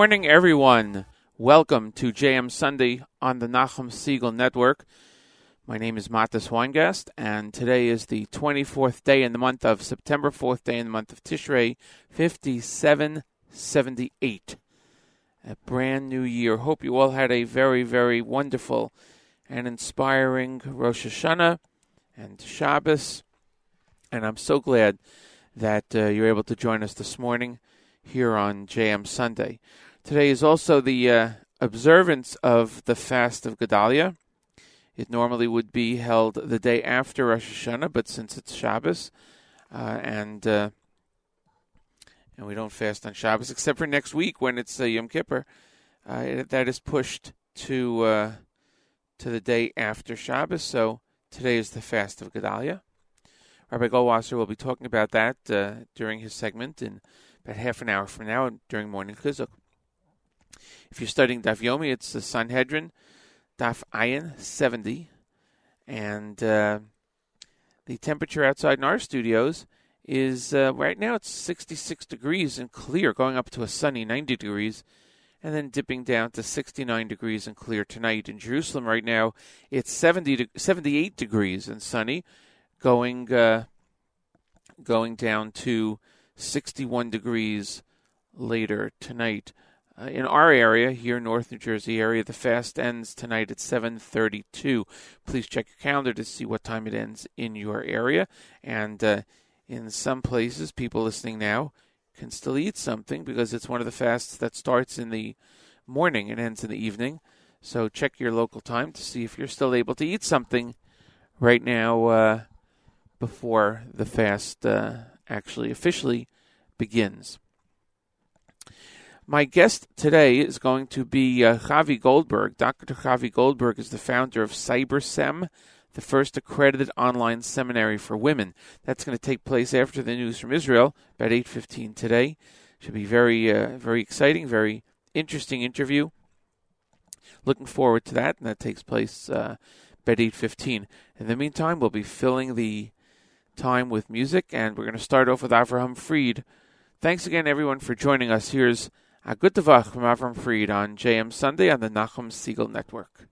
Morning, everyone. Welcome to JM Sunday on the Nachum Siegel Network. My name is Matis Weingast, and today is the 24th day in the month of September, 4th day in the month of Tishrei, 5778. A brand new year. Hope you all had a very, very wonderful and inspiring Rosh Hashanah and Shabbos. And I'm so glad that uh, you're able to join us this morning here on JM Sunday. Today is also the uh, observance of the fast of Gedalia. It normally would be held the day after Rosh Hashanah, but since it's Shabbos, uh, and uh, and we don't fast on Shabbos except for next week when it's uh, Yom Kippur, uh, that is pushed to uh, to the day after Shabbos. So today is the fast of Gedalia. Rabbi Goldwasser will be talking about that during his segment in about half an hour from now during morning chizuk. If you're studying Daf Yomi, it's the Sanhedrin, Daf Ayin 70, and uh, the temperature outside in our studios is uh, right now it's 66 degrees and clear, going up to a sunny 90 degrees, and then dipping down to 69 degrees and clear tonight. In Jerusalem right now, it's 70 to 78 degrees and sunny, going uh, going down to 61 degrees later tonight. Uh, in our area here, North New Jersey area, the fast ends tonight at 7:32. Please check your calendar to see what time it ends in your area. And uh, in some places, people listening now can still eat something because it's one of the fasts that starts in the morning and ends in the evening. So check your local time to see if you're still able to eat something right now uh, before the fast uh, actually officially begins. My guest today is going to be uh, Javi Goldberg. Dr. Javi Goldberg is the founder of CyberSem, the first accredited online seminary for women. That's going to take place after the news from Israel, about 8.15 today. Should be very, uh, very exciting, very interesting interview. Looking forward to that, and that takes place uh, about 8.15. In the meantime, we'll be filling the time with music, and we're going to start off with Avraham Fried. Thanks again, everyone, for joining us. Here's a good Tavach from Avram Fried on JM Sunday on the Nachum Siegel Network.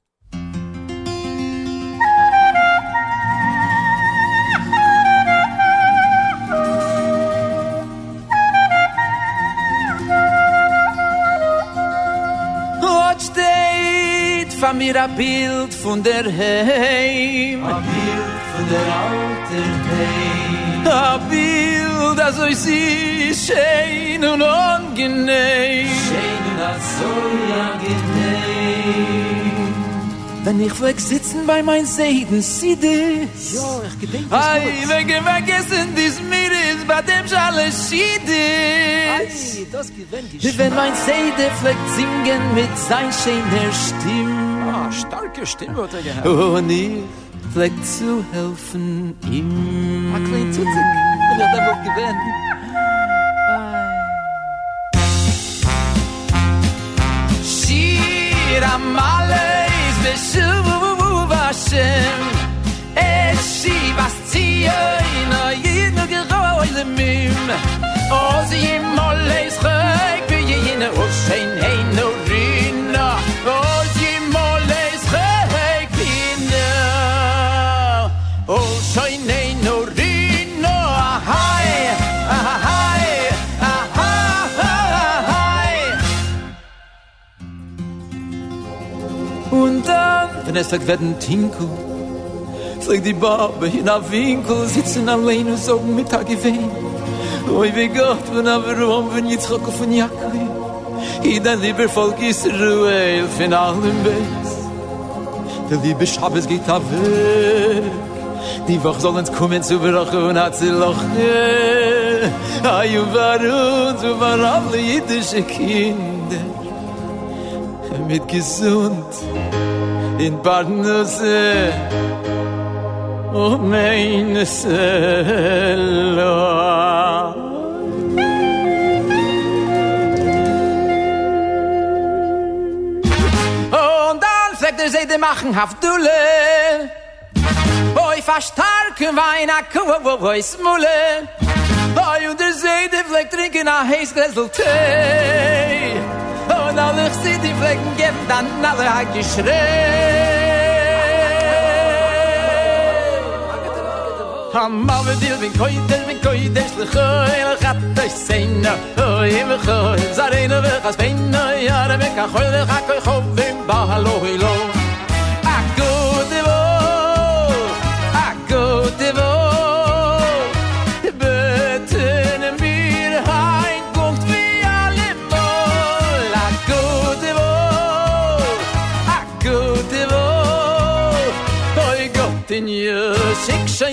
Dort steht von mir ein Bild von der Heim. Ein Bild von der alten Heim. Ein Bild, also ich sehe schön und angenehm. Schön und so angenehm. Wenn ich weg sitzen bei mein Seiden, sieh dich. Ja, ich gedenk Ei, weg, vergessen dies mir ist, bei dem Schale schied ist. Ei, das gewinnt Wie wenn mein Seide fleckt singen mit sein schöner Stimme. Ah, starke Stimme hat er gehabt. Und ich vielleicht zu helfen ihm. Mal klein zutzig, wenn er da wird gewinnen. Shir amalei beshuv Hashem Et shivas tziyoy no yidnu geroi lemim Ozi yim olei schreik Vye yine ushein wenn es sagt, werden Tinkel, fliegt die Barbe in a Winkel, sitzen allein und sagen Mittag gewehen. Oi, wie Gott, wenn aber rum, wenn Yitzchak auf von Jakob, i dein lieber Volk Israel, von allem Beis. Der liebe Schabes geht auf weg, die Woche soll uns kommen zu Brache und hat sie loche. Ayu war uns, und war alle jüdische Kinder. mit gesund in Barnese eh, O oh, meine Seele. Und dann fragt er sie die Machen Haftule Boi verstarken wein a kuwa wo wo is mule Boi und er sie die er Fleck trinken a heiß Gräsel Tee. Und alle ich sie die Flecken geben, dann alle hat geschreit. Hamal mit dir bin koi del bin koi des le khoi le khat des sena oi im wir zarene we khas ben no yar ben ka khoi le khak khoi khov bim ba lo lo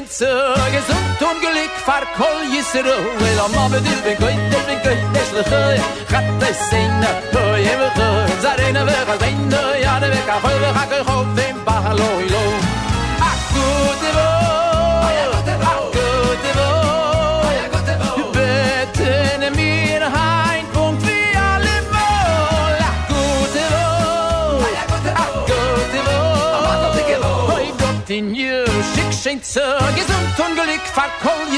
Gänze gesund und glück vor Kolisero weil am Abend ich bin gut ich bin gut das lech hat das sein da ich will sagen wir gehen da er ja wir gehen da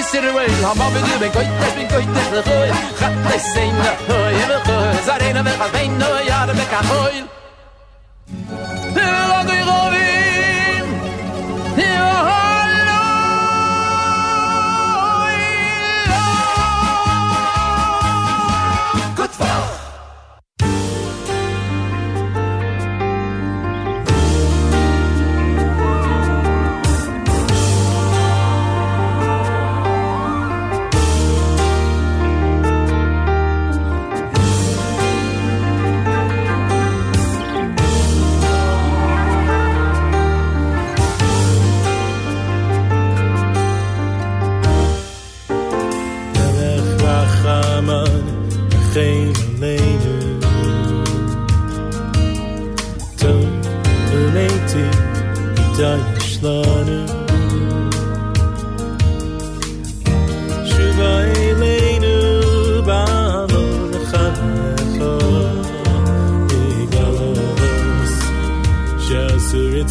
sit away I'm off with you Been good, that's been good That's been good Got this ve a hoy Ever good no yard I've been hoy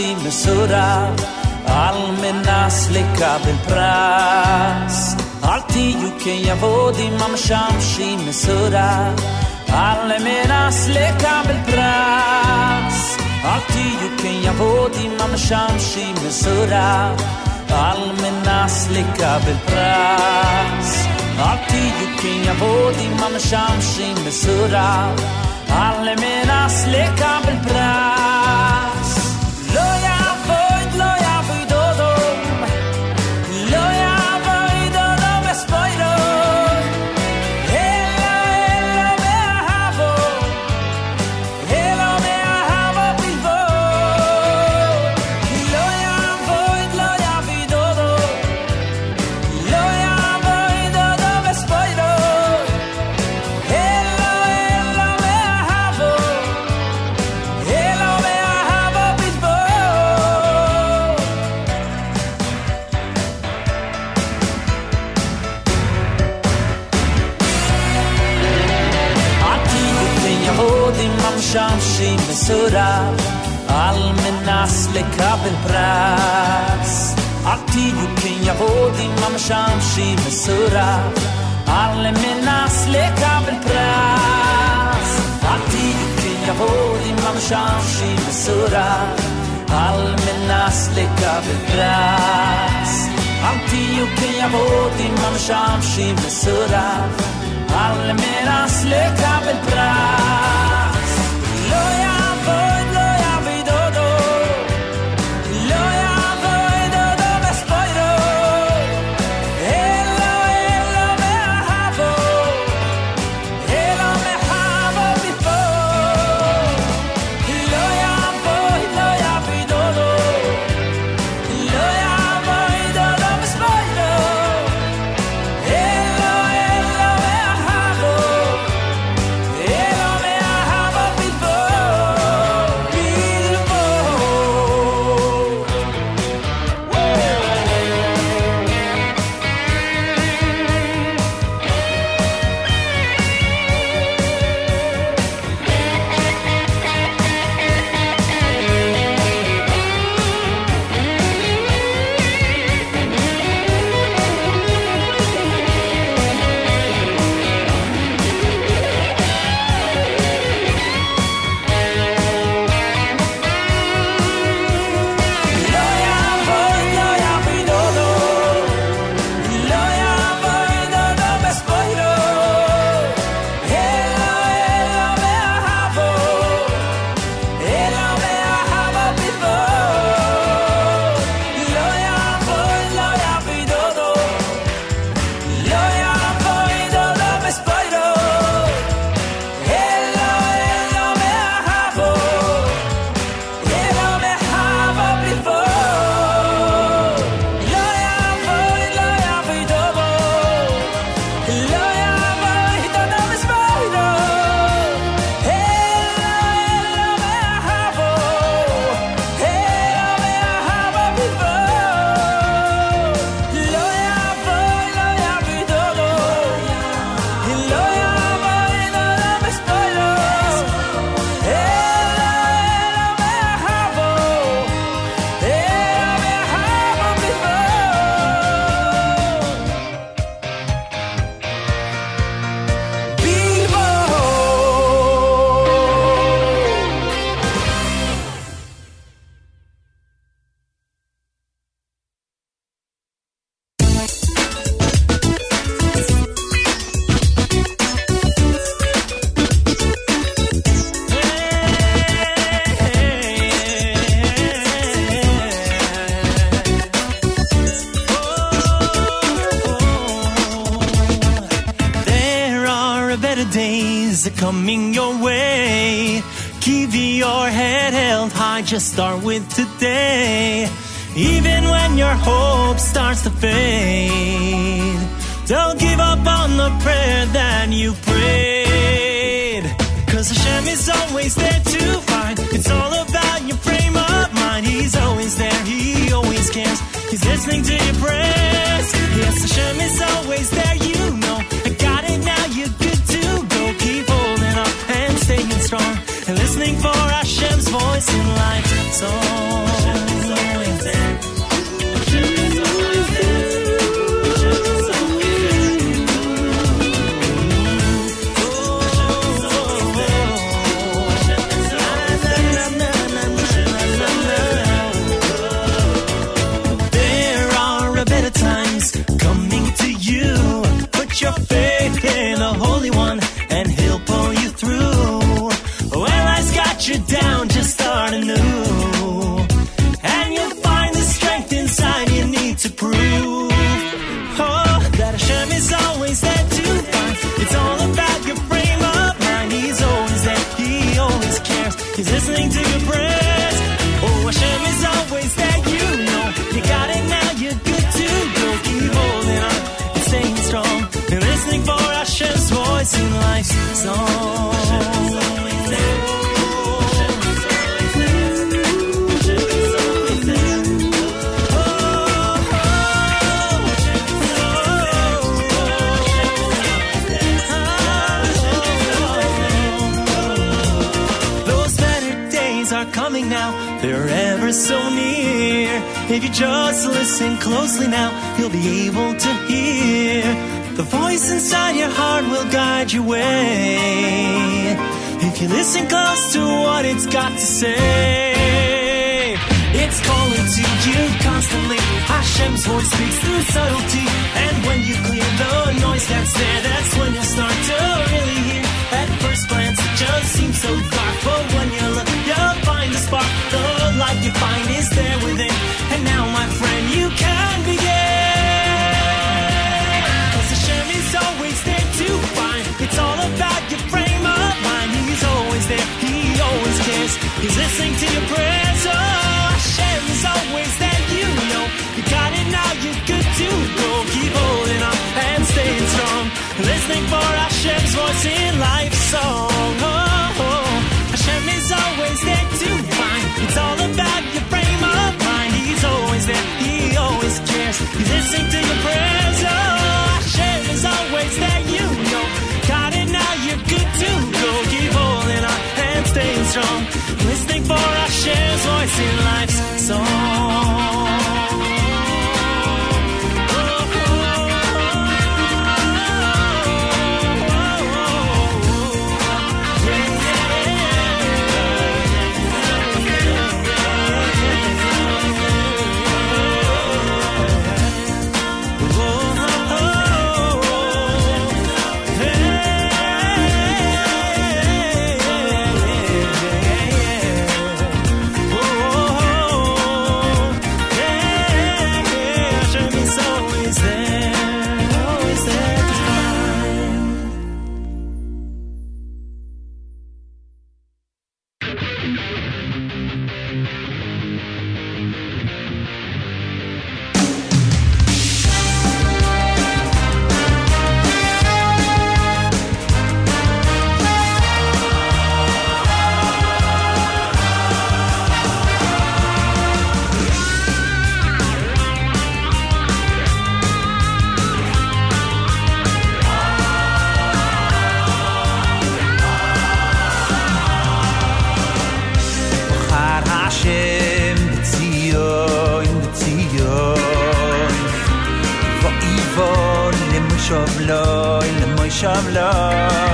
zime surrar Almena slika din prast Alti juke javod imam shamshi mesura Almena slika bil prast Alti juke javod imam shamshi mesura Almena slika bil prast Alti juke javod imam shamshi mesura Almena slika bil prast יהודים ממשים מסורב על מנס לקבל פרס עתיד יהודים ממשים מסורב על מנס לקבל פרס עתיד יהודים ממשים מסורב על מנס לקבל פרס עתיד יהודים ממשים מסורב al menas le cabe el pras coming your way. Keep your head held high, just start with today. Even when your hope starts to fade, don't give up on the prayer that you prayed. Cause Hashem is always there to find. It's all about your frame of mind. He's always there, He always cares. He's listening to your prayers. Yes, Hashem is always there, le'moshav loy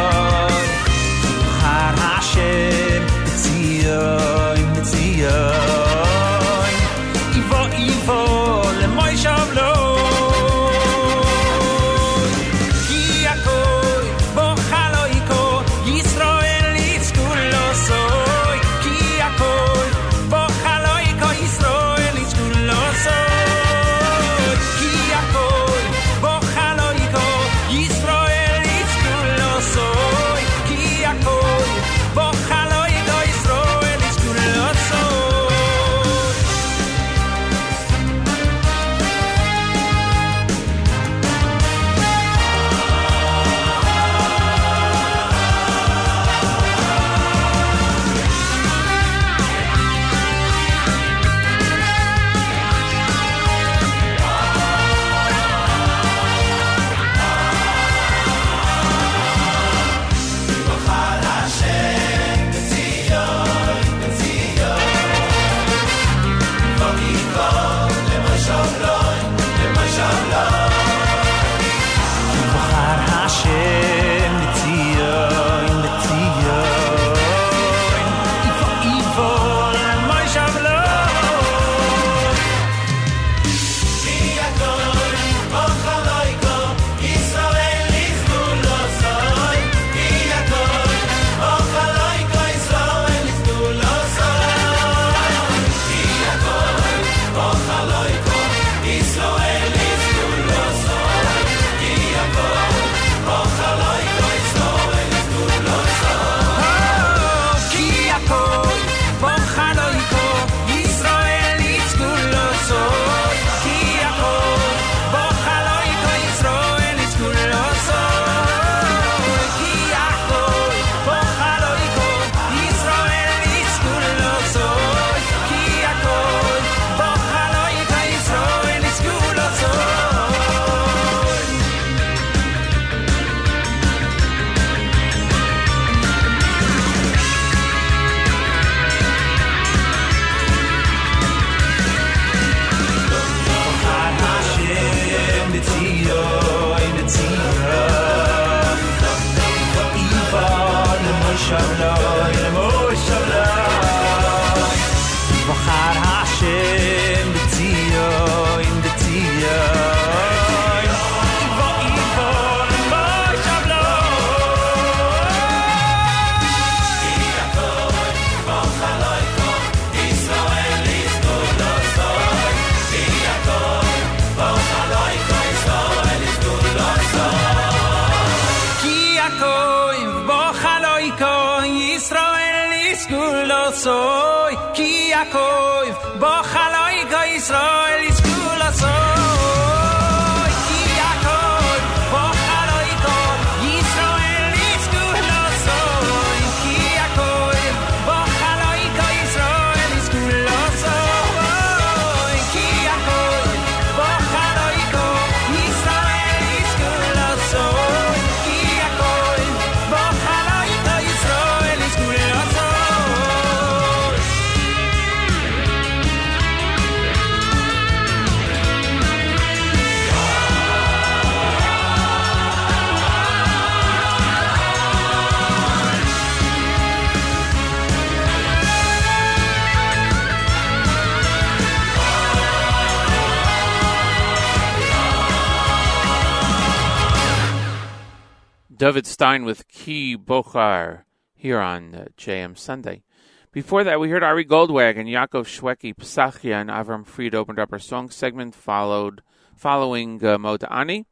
David Stein with Ki Bochar here on uh, JM Sunday. Before that, we heard Ari Goldwag and Yaakov Shweki, Pesachia, and Avram Fried opened up our song segment, followed following uh, Moda Ani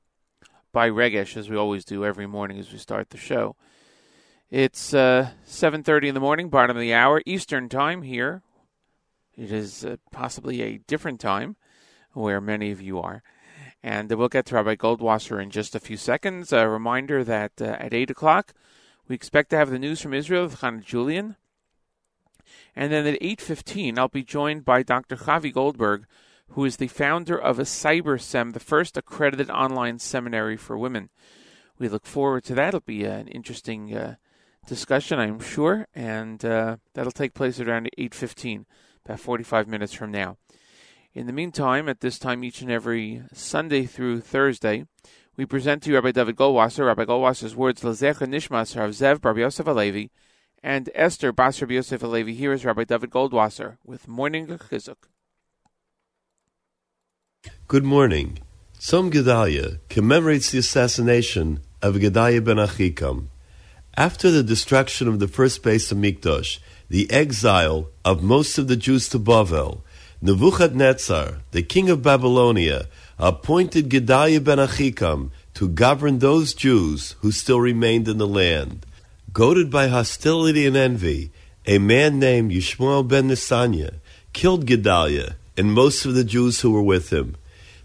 by Regesh, as we always do every morning as we start the show. It's uh, 7.30 in the morning, bottom of the hour, Eastern Time here. It is uh, possibly a different time where many of you are. And we'll get to Rabbi Goldwasser in just a few seconds. A reminder that uh, at 8 o'clock, we expect to have the news from Israel with Hannah Julian. And then at 8.15, I'll be joined by Dr. Chavi Goldberg, who is the founder of a CyberSem, the first accredited online seminary for women. We look forward to that. It'll be an interesting uh, discussion, I'm sure, and uh, that'll take place around 8.15, about 45 minutes from now. In the meantime, at this time each and every Sunday through Thursday, we present to you Rabbi David Goldwasser, Rabbi Goldwasser's words, Lezecha Nishmas Rav Zev Bar Yosef Alevi, and Esther Bas Rabbi Yosef Alevi. Here is Rabbi David Goldwasser with Morning Chizuk. Good morning. Tzom Gedalia commemorates the assassination of Gedaliah ben Achikam. After the destruction of the first Beis Hamikdash, the exile of most of the Jews to Bavel, Nebuchadnezzar, the king of Babylonia, appointed Gedaliah ben Achikam to govern those Jews who still remained in the land. Goaded by hostility and envy, a man named Yishmael ben Nisanya killed Gedaliah and most of the Jews who were with him.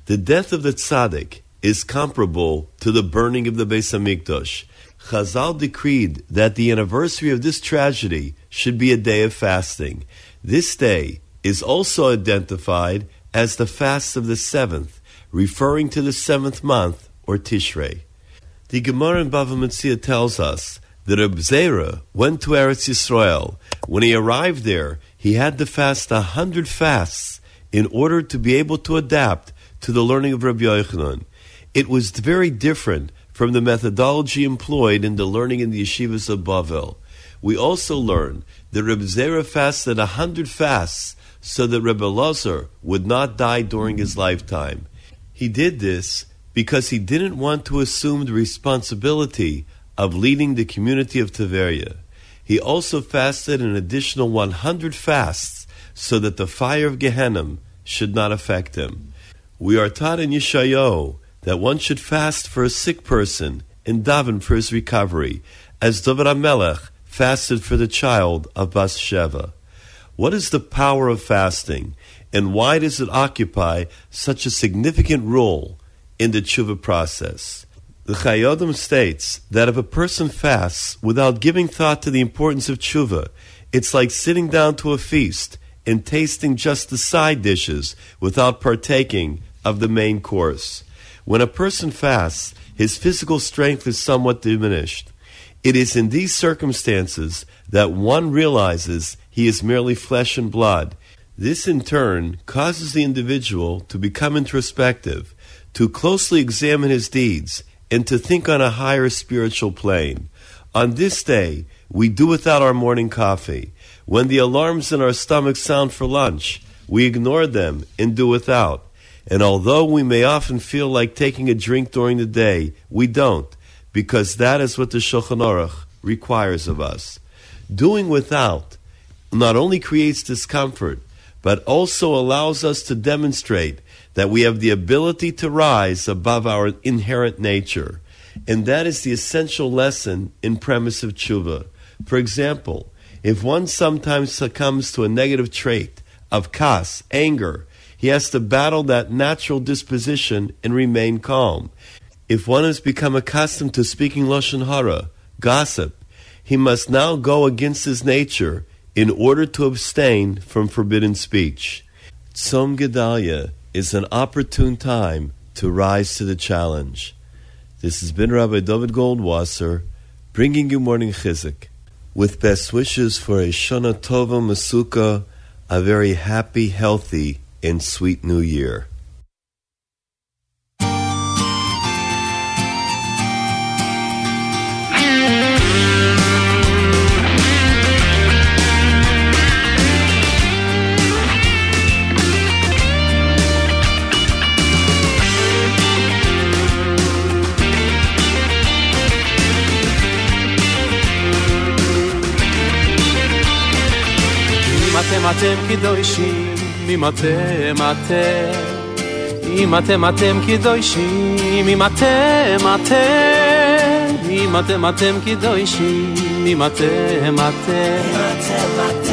The death of the tzaddik is comparable to the burning of the Beis Hamikdash. Chazal decreed that the anniversary of this tragedy should be a day of fasting. This day is also identified as the fast of the seventh, referring to the seventh month or Tishrei. The Gemara in Bava Metzia tells us that Reb Zera went to Eretz Yisrael. When he arrived there, he had to fast a hundred fasts in order to be able to adapt to the learning of Rabbi Yochanan. It was very different from the methodology employed in the learning in the yeshivas of Bavel. We also learn that Reb Zera fasted a hundred fasts so that Rebbe Lazar would not die during his lifetime. He did this because he didn't want to assume the responsibility of leading the community of Tiberia. He also fasted an additional 100 fasts so that the fire of Gehenna should not affect him. We are taught in Yeshayahu that one should fast for a sick person and daven for his recovery, as David HaMelech fasted for the child of Bathsheba. What is the power of fasting, and why does it occupy such a significant role in the tshuva process? The Chayei Adam states that if a person fasts without giving thought to the importance of tshuva, it's like sitting down to a feast and tasting just the side dishes without partaking of the main course. When a person fasts, his physical strength is somewhat diminished. It is in these circumstances that one realizes he is merely flesh and blood. This in turn causes the individual to become introspective, to closely examine his deeds, and to think on a higher spiritual plane. On this day, we do without our morning coffee. When the alarms in our stomachs sound for lunch, we ignore them and do without. And although we may often feel like taking a drink during the day, we don't, because that is what the Shulchan Aruch requires of us. Doing without not only creates discomfort, but also allows us to demonstrate that we have the ability to rise above our inherent nature. And that is the essential lesson in premise of tshuva. For example, if one sometimes succumbs to a negative trait of kas, anger, he has to battle that natural disposition and remain calm. If one has become accustomed to speaking lashon hara, gossip, he must now go against his nature in order to abstain from forbidden speech. Tzom Gedalia is an opportune time to rise to the challenge. This has been Rabbi David Goldwasser bringing you morning chizuk with best wishes for a Shana Tova Masuka, a very happy, healthy, and sweet new year. אתם אתם קדושים, אם אתם אתם, אם אתם אתם קדושים, אם אתם אתם, אם אתם אתם קדושים, אם אתם אתם,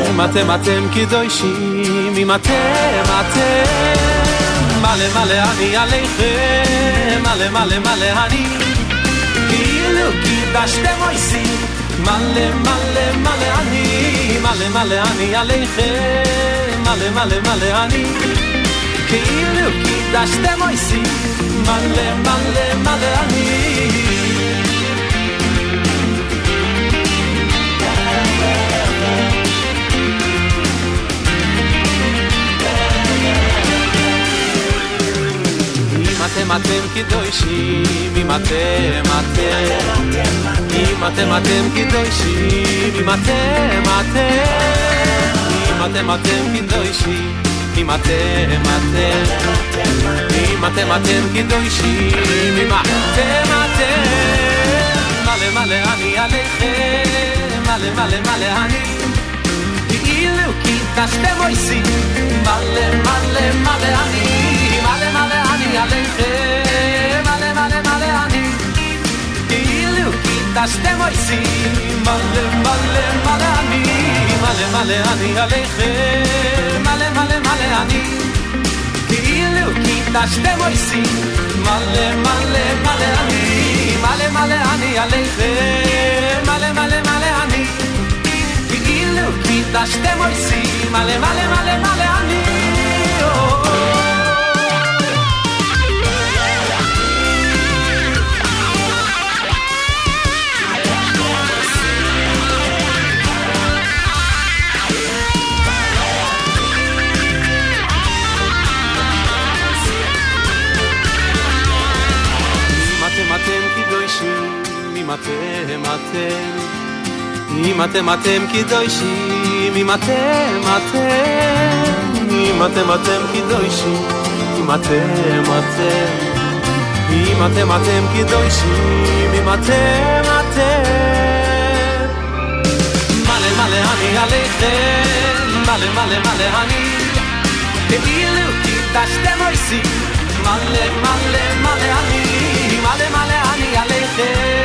אם אתם אתם קדושים, אם אתם אתם, מלא מלא אני עליכם, מלא מלא מלא אני, כאילו קידשתם עושים, מלא מלא מלא אני, מלא מלא אני עליכם, מלא מלא מלא אני, כאילו קידשתם עושים, מלא מלא מלא אני. אתם אתם קדושים, אם אתם אתם, אם אתם אתם קדושים, אם אתם אתם, אם אתם אתם קדושים, אם אתם אתם, אם אתם אתם קדושים, אם אתם אתם, מלא מלא אני עליכם, מלא מלא מלא אני, כאילו קידשתם עושים, מלא מלא מלא אני, מלא אני עליכם, מלא מלא מלא אני, כאילו קידשתם עושים, מלא מלא מלא אני, מלא מלא אני עליכם, מלא מלא מלא אני, כאילו קידשתם עושים, מלא מלא מלא אני, מלא מלא אני עליכם, מלא מלא מלא אני, כאילו קידשתם עושים, מלא מלא מלא מלא אני, אתם אתם, אם אתם אתם קדושים, אם אתם אתם, אם אתם אתם קדושים, אם אתם אתם, אם אתם אתם קדושים, אם אתם אתם. מלא מלא אני עליכם, מלא מלא מלא אני, כאילו קידשתם עושים, מלא מלא מלא אני, מלא מלא אני עליכם,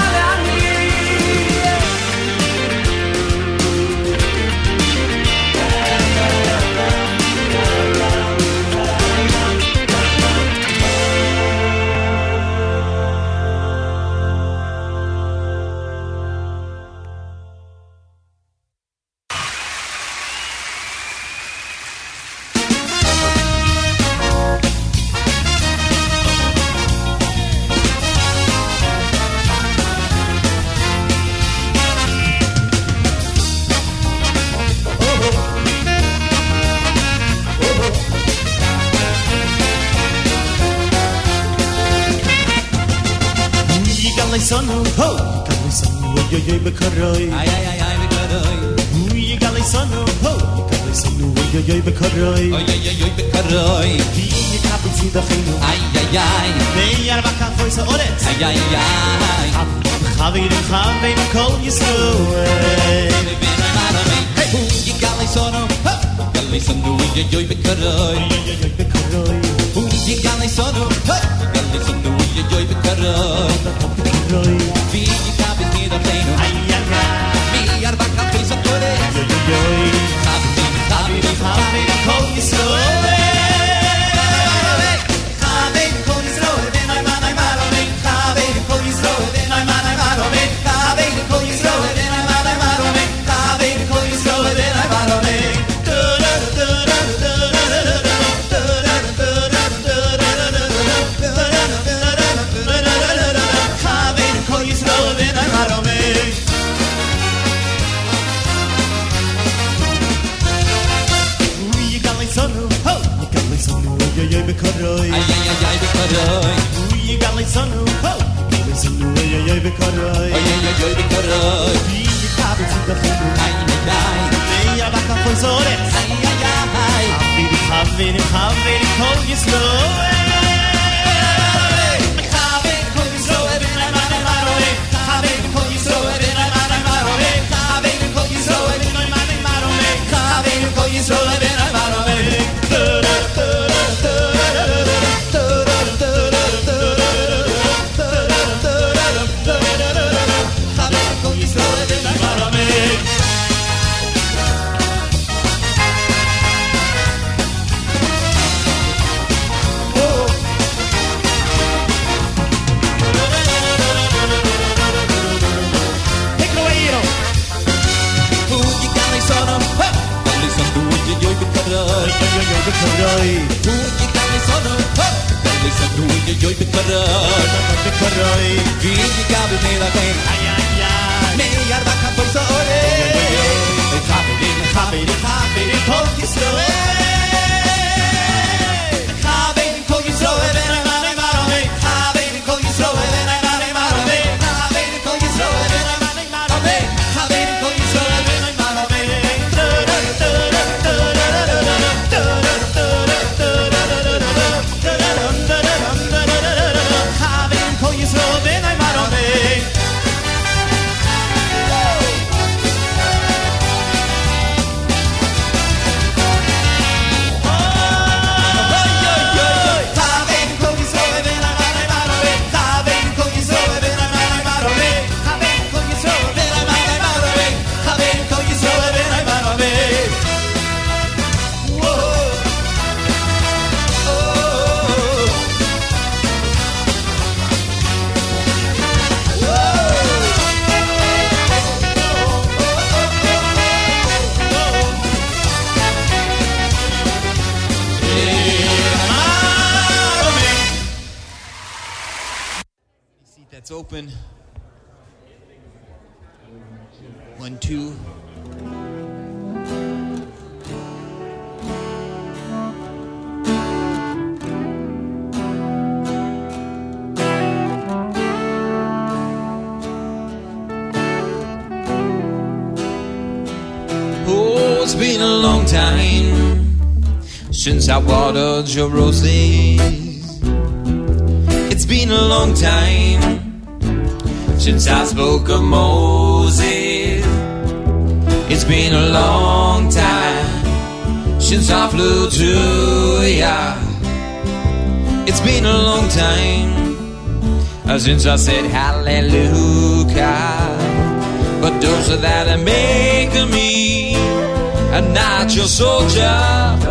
bekaroi ay ay ay ay ye gali sonu ho gali sonu zu da khinu ay ay ay ne yar ba ka foi so ore ay ay ay khavir khavir kol yisro hey hu ye gali sonu ho gali sonu yo yo bekaroi yo yo bekaroi hu ye gali sonu ho gali sonu yo yo bekaroi bekaroi vi yo khavir khavir khavir kol yisro khavir yo bekaroi. ay ay ay ay bekaroi Uy, gali sonu, ho, gali sonu, yo yo bekaroi. oy oy oy oy bekaroi Vi kabe zu da khinu, ay ay ay ne ya baka foi sore. ay ay ay Havir, havir, yo bekaroi Bekaroi. vi ye kapi me da khinu Ay, ay, ay. me yar ba ka foi so ore khavir watered your roses. It's been a long time since I spoke of Moses. It's been a long time since I flew to ya. It's been a long time uh, since I said hallelujah. But those that are making me a not your soldier.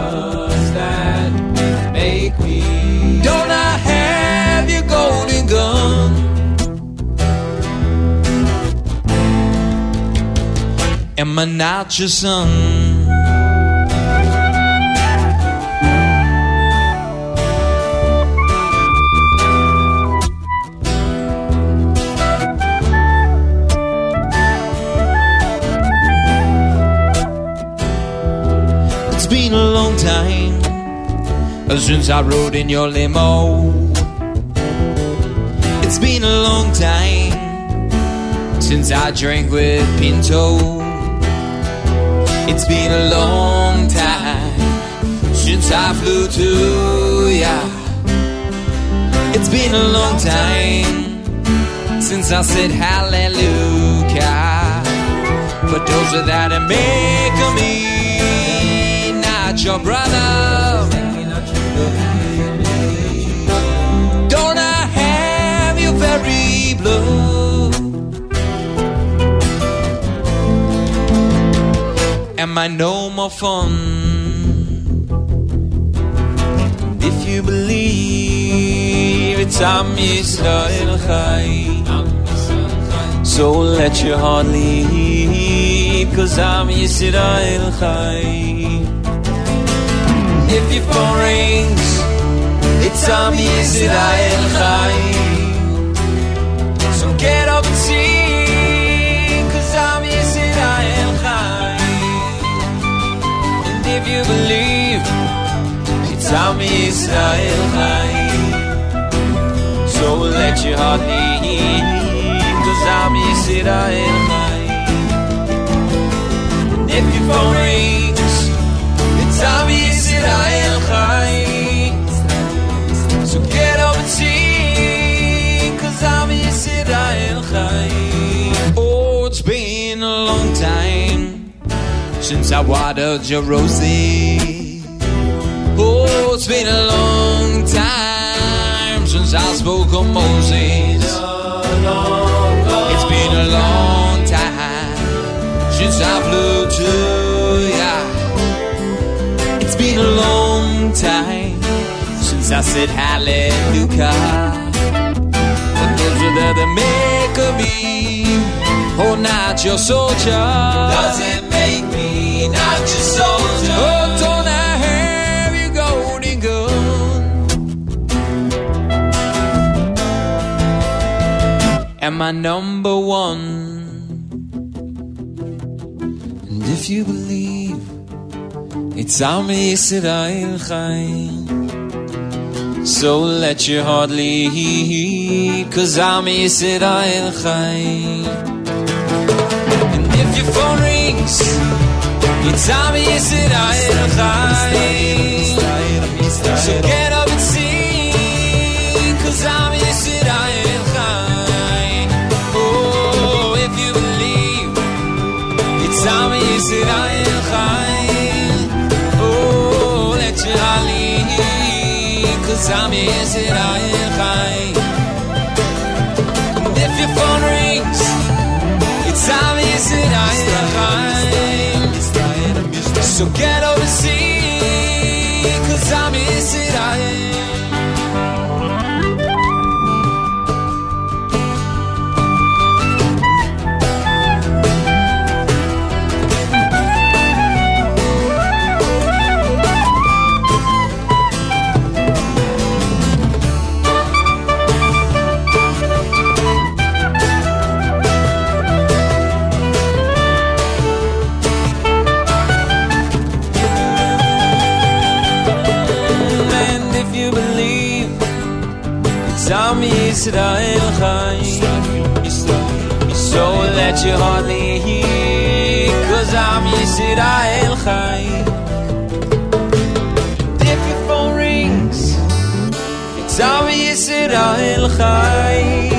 Am I not your son? It's been a long time since I rode in your limo. It's been a long time since I drank with Pinto. It's been a long time since I flew to ya. It's been a long time since I said hallelujah. But those are that make me not your brother. Don't I have your very blood? Am I no more fun? If you believe it's Am Yisrael Chai. So let your heart lead Cause Am Yisrael Chai. If your phone rings It's Am Yisrael Chai. So get if you believe. It's Am Yisrael Chai So let your heart lead Cause Am Yisrael Chai And if your phone rings It's Am Yisrael Chai Since I watered your roses Oh, it's been a long time since I spoke of Moses. It's been a long time since I flew to ya. It's been a long time since I said hallelujah. But are there that make of me, oh, not your soldier. Does it make me Oh, I number one? And if you believe it's Am Yisrael Chaim So let your heart lead Cause Am Yisrael Chaim And if your phone rings It's Am Yisrael Chaim So get up and sing Cause Am Yisrael Chaim Oh, if you believe It's Am Yisrael Chaim Oh, let your heart lead Cause Am Yisrael Chaim And if your phone rings It's I'm Yisrael Chaim So get over Yisrael Chaim. So let your heart lead Cause Am Yisrael Chaim. If your phone rings. It's Am Yisrael Chaim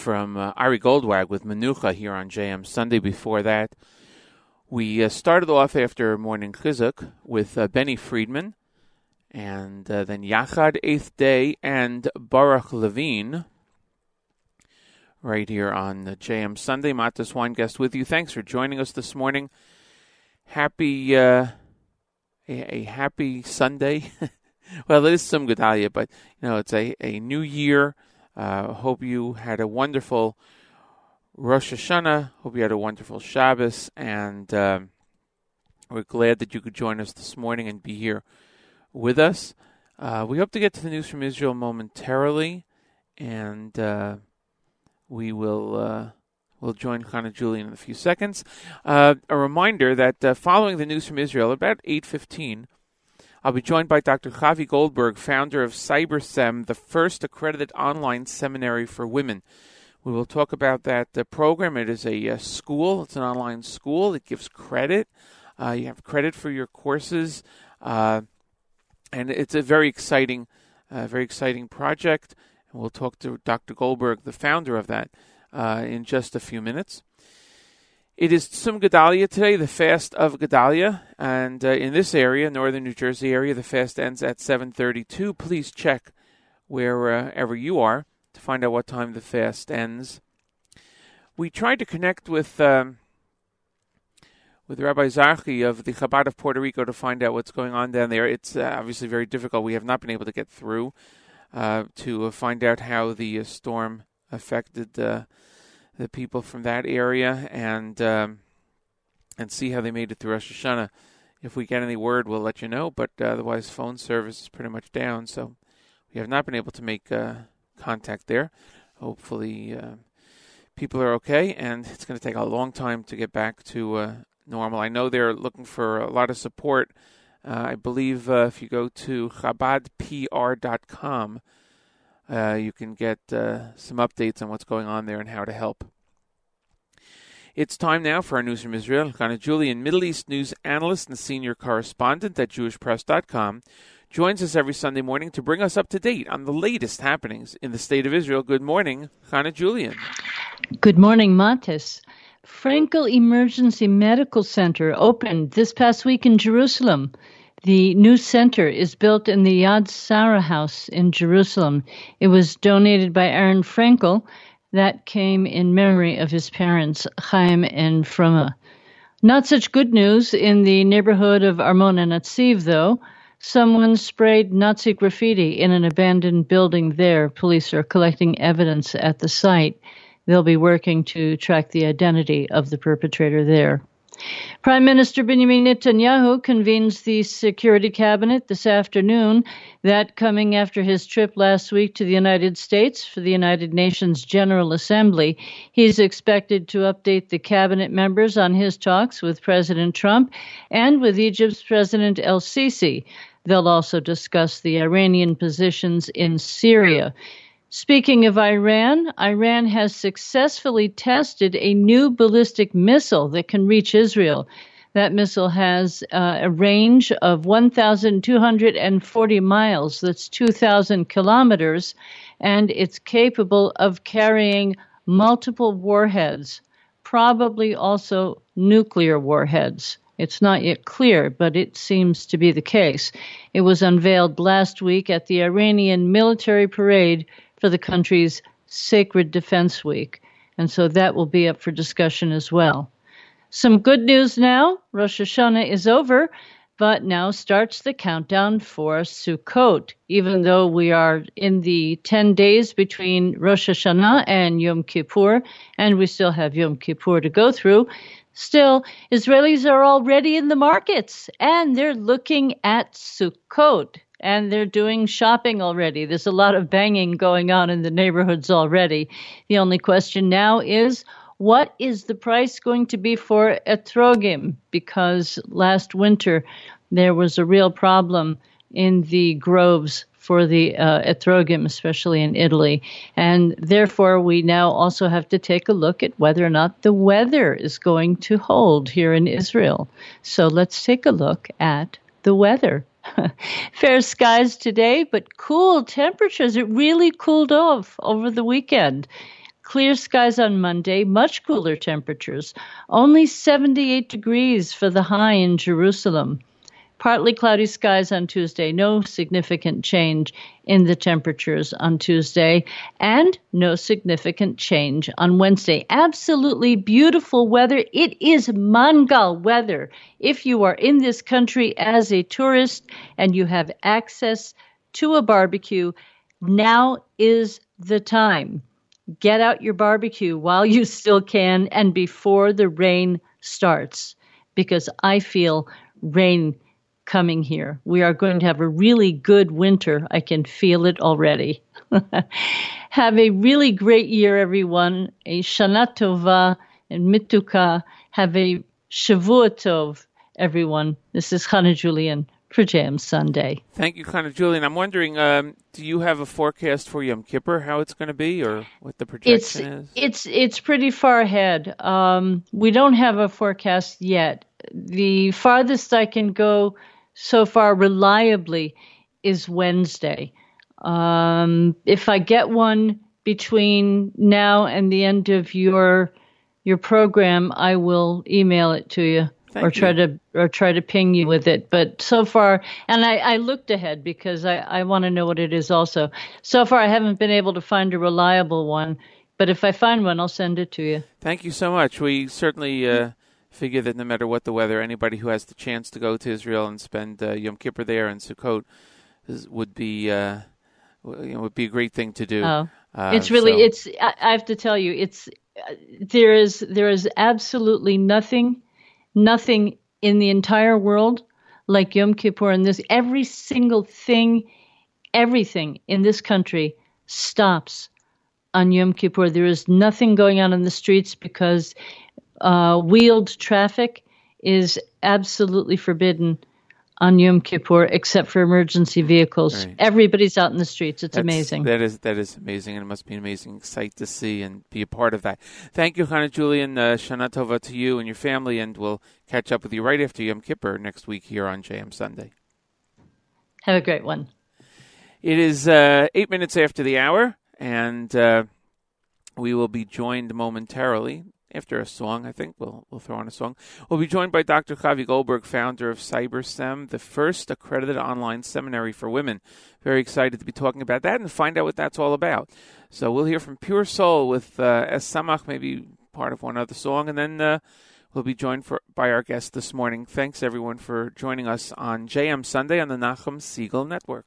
from uh, Ari Goldwag with Menucha here on JM Sunday. Before that, we uh, started off after morning chizuk with uh, Benny Friedman, and uh, then Yachad Eighth Day and Baruch Levine. Right here on JM Sunday, Matis Weingast with you. Thanks for joining us this morning. Happy, uh, a, a happy Sunday. well, it is Tzum Gedalia, but you know it's a, a new year. Uh, hope you had a wonderful Rosh Hashanah. Hope you had a wonderful Shabbos, and uh, we're glad that you could join us this morning and be here with us. Uh, we hope to get to the news from Israel momentarily, and uh, we will uh, will join Hannah Julian in a few seconds. Uh, a reminder that following the news from Israel, about eight fifteen. I'll be joined by Dr. Chavi Goldberg, founder of CyberSem, the first accredited online seminary for women. We will talk about that uh, program. It is a, uh, school, it's an online school. It gives credit. Uh, you have credit for your courses, uh, and it's a very exciting, very exciting project. And we'll talk to Dr. Goldberg, the founder of that, in just a few minutes. It is Tzum Gedalia today, the fast of Gedalia, and uh, in this area, northern New Jersey area, the fast ends at 7:32. Please check wherever you are to find out what time the fast ends. We tried to connect with um, with Rabbi Zarchi of the Chabad of Puerto Rico to find out what's going on down there. It's uh, obviously very difficult. We have not been able to get through uh, to find out how the uh, storm affected uh, the people from that area and um, and see how they made it through Rosh Hashanah. If we get any word, we'll let you know. But uh, otherwise, phone service is pretty much down, so we have not been able to make uh, contact there. Hopefully, uh, people are okay, and it's going to take a long time to get back to uh, normal. I know they're looking for a lot of support. Uh, I believe if you go to chabadpr.com, uh, you can get uh, some updates on what's going on there and how to help. It's time now for our news from Israel. Hannah Julian, Middle East news analyst and senior correspondent at JewishPress.com, joins us every Sunday morning to bring us up to date on the latest happenings in the state of Israel. Good morning, Hannah Julian. Good morning, Matis. Frankel Emergency Medical Center opened this past week in Jerusalem. The new center is built in the Yad Sarah House in Jerusalem. It was donated by Aaron Frankel. That came in memory of his parents, Chaim and Froma. Not such good news in the neighborhood of Armon HaNatziv, though. Someone sprayed Nazi graffiti in an abandoned building there. Police are collecting evidence at the site. They'll be working to track the identity of the perpetrator there. Prime Minister Benjamin Netanyahu convenes the Security Cabinet this afternoon, that coming after his trip last week to the United States for the United Nations General Assembly. He's expected to update the cabinet members on his talks with President Trump and with Egypt's President El Sisi. They'll also discuss the Iranian positions in Syria. Speaking of Iran, Iran has successfully tested a new ballistic missile that can reach Israel. That missile has uh, a range of 1,240 miles, that's 2,000 kilometers, and it's capable of carrying multiple warheads, probably also nuclear warheads. It's not yet clear, but it seems to be the case. It was unveiled last week at the Iranian military parade for the country's Sacred Defense Week, and so that will be up for discussion as well. Some good news now Rosh Hashanah is over, but now starts the countdown for Sukkot. Even though we are in the 10 days between Rosh Hashanah and Yom Kippur, and we still have Yom Kippur to go through, still, Israelis are already in the markets and they're looking at Sukkot and they're doing shopping already. There's a lot of banging going on in the neighborhoods already. The only question now is what is the price going to be for etrogim? Because last winter there was a real problem in the groves for the uh, etrogim, especially in Italy. And therefore, we now also have to take a look at whether or not the weather is going to hold here in Israel. So let's take a look at the weather. Fair skies today, but cool temperatures. It really cooled off over the weekend. Clear skies on Monday, much cooler temperatures. Only 78 degrees for the high in Jerusalem. Partly cloudy skies on Tuesday, no significant change in the temperatures on Tuesday, and no significant change on Wednesday. Absolutely beautiful weather. It is mangal weather. If you are in this country as a tourist and you have access to a barbecue, now is the time. Get out your barbecue while you still can and before the rain starts, because I feel rain coming here. We are going to have a really good winter. I can feel it already. have a really great year, everyone. A Shana Tova and Mituka. Have a Shavua Tov, everyone. This is Hannah Julian for JM Sunday. Thank you, Hannah Julian. I'm wondering, um, do you have a forecast for Yom Kippur, how it's going to be, or what the projection it's, is? It's it's pretty far ahead. Um, we don't have a forecast yet. The farthest I can go so far reliably is Wednesday. Um, if I get one between now and the end of your your program, I will email it to you Thank or try you. to or try to ping you with it. But so far, and I, I looked ahead because I, I want to know what it is also. So far, I haven't been able to find a reliable one. But if I find one, I'll send it to you. Thank you so much. We certainly uh, figure that no matter what the weather, anybody who has the chance to go to Israel and spend uh, Yom Kippur there and Sukkot is, would be uh, w- you know, would be a great thing to do. Oh, Uh, it's really so- it's. I, I have to tell you, it's uh, there is there is absolutely nothing, nothing in the entire world like Yom Kippur. And this every single thing, everything in this country stops on Yom Kippur. There is nothing going on in the streets because uh, wheeled traffic is absolutely forbidden on Yom Kippur except for emergency vehicles. Right. Everybody's out in the streets. It's That's- amazing. That is that is amazing, and it must be an amazing sight to see and be a part of that. Thank you, Hannah Julian. Uh, Shana Tova to you and your family, and we'll catch up with you right after Yom Kippur next week here on JM Sunday. Have a great one. It is uh, eight minutes after the hour, and uh, we will be joined momentarily after a song. I think we'll we'll throw on a song. We'll be joined by Dr. Chavi Goldberg, founder of CyberSem, the first accredited online seminary for women. Very excited to be talking about that and find out what that's all about. So we'll hear from Pure Soul with uh, Es Samach, maybe part of one other song, and then. Uh, We'll be joined for, by our guest this morning. Thanks everyone for joining us on JM Sunday on the Nachum Segal Network.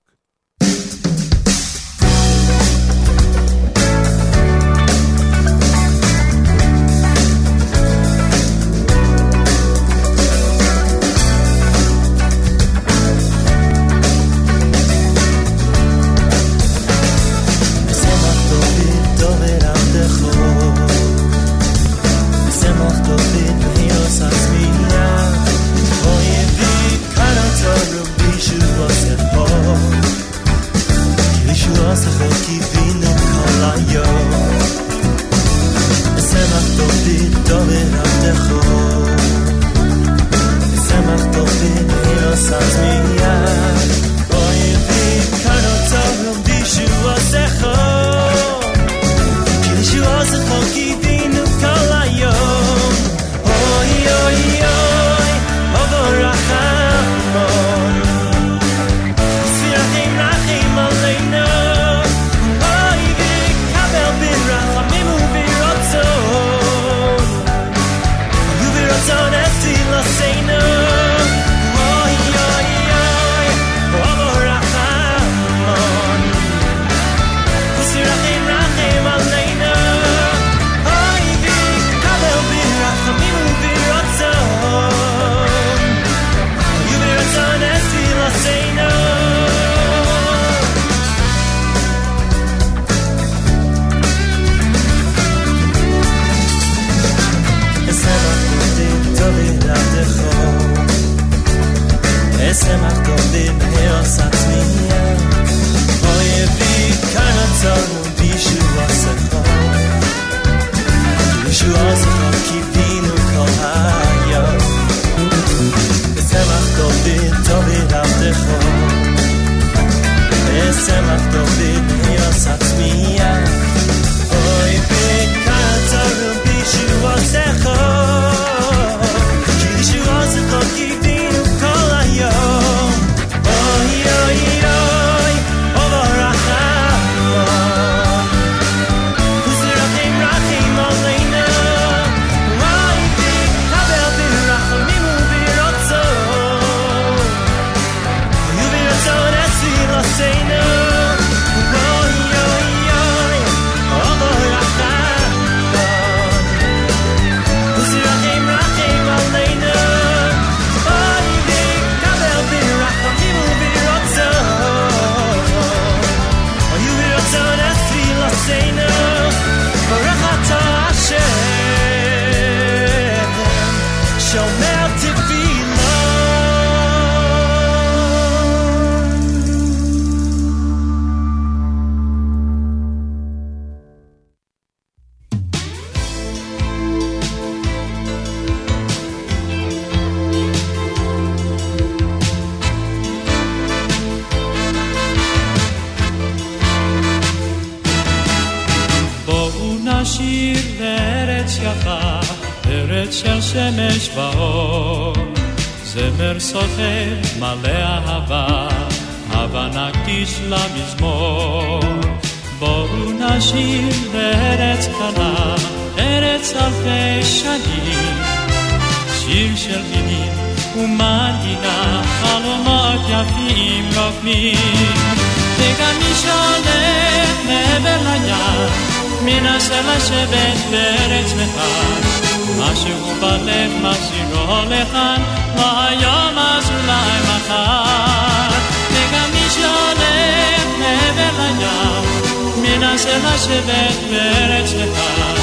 בארץ נכר.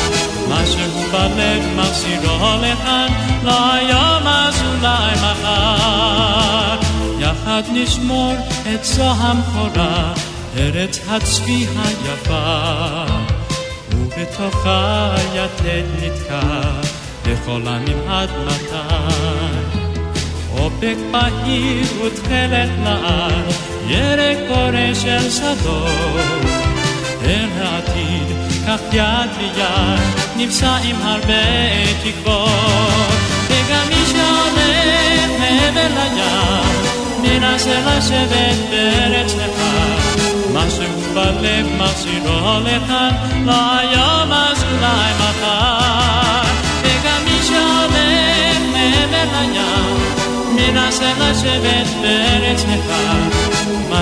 משהו בלב מחזירו לכאן, לא היום אז אולי מחר. יחד נשמור את זו המכורה, ארץ הצבי היפה. ובתוכה יתד נתקע, בכל עמים עד מתי. אופק בהיר ותכלת לעד, ירק פורה של שדות. אל העתיד, καρδιά τριγιά νύψα η μαρμέτη κόρ και γαμίσια με με βελαγιά μήνα σε λάσε δεν πέρεξε μα σε με βελαγιά μήνα σε λάσε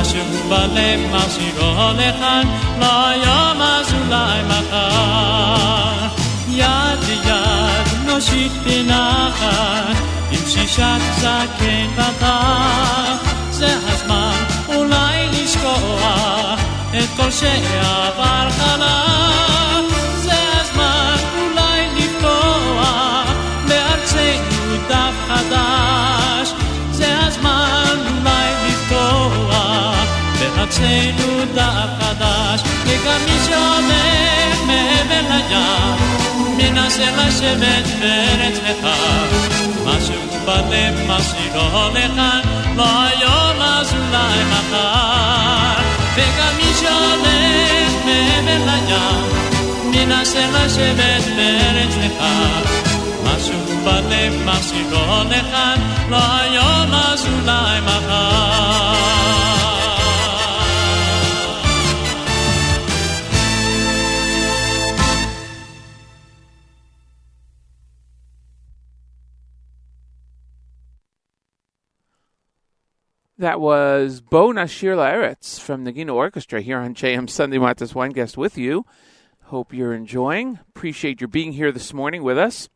משהו בלב מחזירו לכאן, לא היום אז אולי מחר. יד ביד נושיט בנחת, עם שישת זקן בפח. זה הזמן אולי לשכוח את כל שעבר חלק. זה הזמן אולי לפתוח בארצנו דף חדש. בארצנו דף חדש. וגם מי שהולך מעבר לים, מנסה לשבת בארץ נכר. משהו בלב משאירו לכאן, לא היום אז אולי מחר. וגם מי שהולך מעבר לים, מנסה לשבת בארץ נכר. משהו בלב משאירו לכאן, לא היום אז אולי מחר. That was Bo Nashir La'eretz from the Gino Orchestra here on JM Sunday Matis Weingast with you. Hope you're enjoying. Appreciate your being here this morning with us.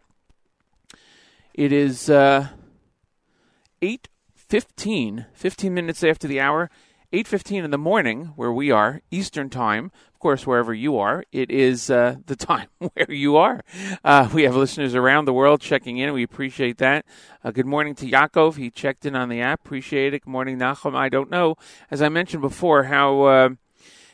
It is uh, 8.15, 15 minutes after the hour, 8.15 in the morning where we are, Eastern Time. Of course, wherever you are, it is uh, the time where you are. Uh, we have listeners around the world checking in. We appreciate that. Uh, good morning to Yaakov. He checked in on the app. Appreciate it. Good morning, Nachum. I don't know, as I mentioned before, how uh,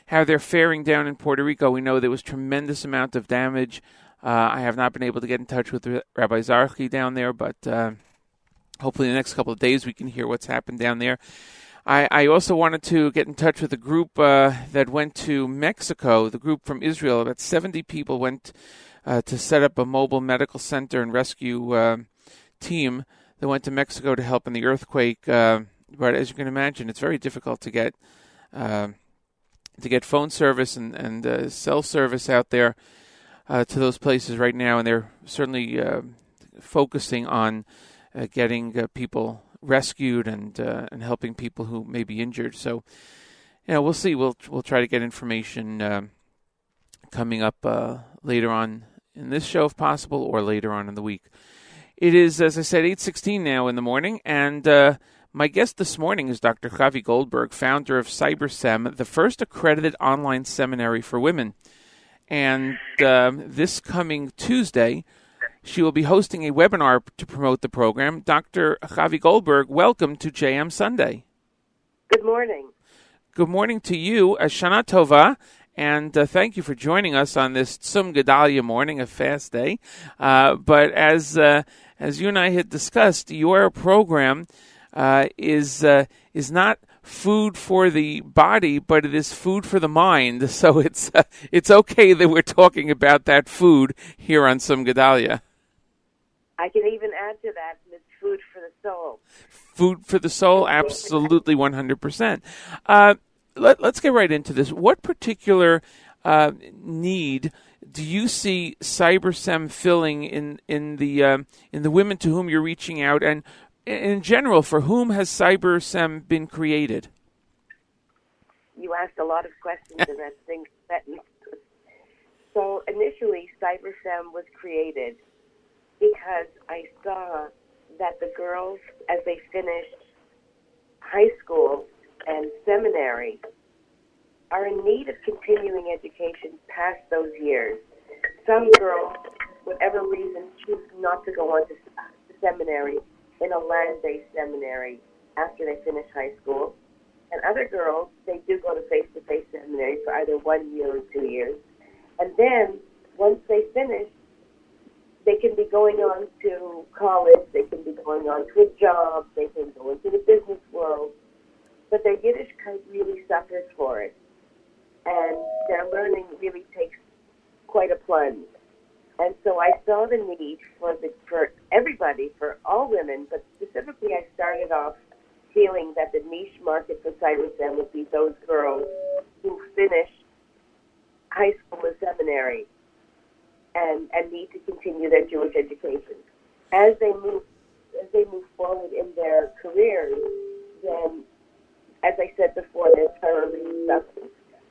how they're faring down in Puerto Rico. We know there was tremendous amount of damage. Uh, I have not been able to get in touch with Rabbi Zarchi down there, but uh, hopefully, in the next couple of days, we can hear what's happened down there. I, I also wanted to get in touch with a group uh, that went to Mexico. The group from Israel, about 70 people, went uh, to set up a mobile medical center and rescue uh, team that went to Mexico to help in the earthquake. Uh, but as you can imagine, it's very difficult to get uh, to get phone service and, and uh, cell service out there to those places right now, and they're certainly focusing on getting people rescued and uh, and helping people who may be injured. So, you know, we'll see. We'll we'll try to get information uh, coming up uh, later on in this show, if possible, or later on in the week. It is, as I said, eight sixteen now in the morning, and uh, my guest this morning is Dr. Chavi Goldberg, founder of CyberSem, the first accredited online seminary for women. And um, this coming Tuesday, she will be hosting a webinar to promote the program. Dr. Chavi Goldberg, welcome to JM Sunday. Good morning. Good morning to you, Shana Tova, and uh, thank you for joining us on this Tzum Gedalia morning, a fast day. Uh, but as uh, as you and I had discussed, your program uh, is uh, is not food for the body, but it is food for the mind. So it's uh, it's okay that we're talking about that food here on Tzum Gedalia. I can even add to that, it's food for the soul. Food for the soul, absolutely 100%. Uh, let, us get right into this. What particular uh, need do you see CyberSem filling in in the uh, in the women to whom you're reaching out, and in general, for whom has CyberSem been created? You asked a lot of questions in that thing sentence. So initially, CyberSem was created because I saw that the girls, as they finished high school and seminary, are in need of continuing education past those years. Some girls, whatever reason, choose not to go on to seminary in a land-based seminary after they finish high school. And other girls, they do go to face-to-face seminary for either one year or two years. And then, once they finish, they can be going on to college, they can be going on to a job, they can go into the business world, but their Yiddishkeit really suffers for it. And their learning really takes quite a plunge. And so I saw the need for the for everybody, for all women, but specifically I started off feeling that the niche market for CyberSem would be those girls who finish high school or seminary and, and need to continue their Jewish education. As they move as they move forward in their careers, then as I said before, there's thoroughly suffering.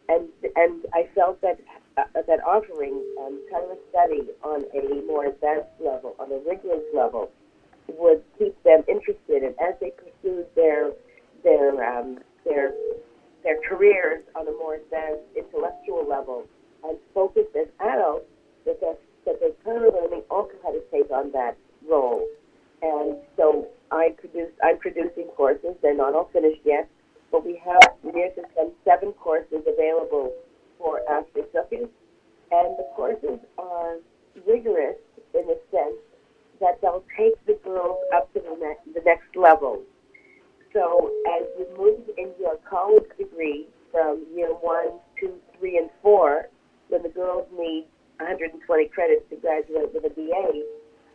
And and I felt that uh, that offering um, Torah study on a more advanced level, on a rigorous level, would keep them interested. And as they pursued their their um, their their careers on a more advanced intellectual level and focused as adults, that their, that their Torah learning also had to take on that role. And so I produce, I'm producing courses. They're not all finished yet, but we have near to seven courses available for after Sukkot. And the courses are rigorous in the sense that they'll take the girls up to the, ne- the next level. So as you move in your college degree from year one, two, three, and four, when the girls need 120 credits to graduate with a BA.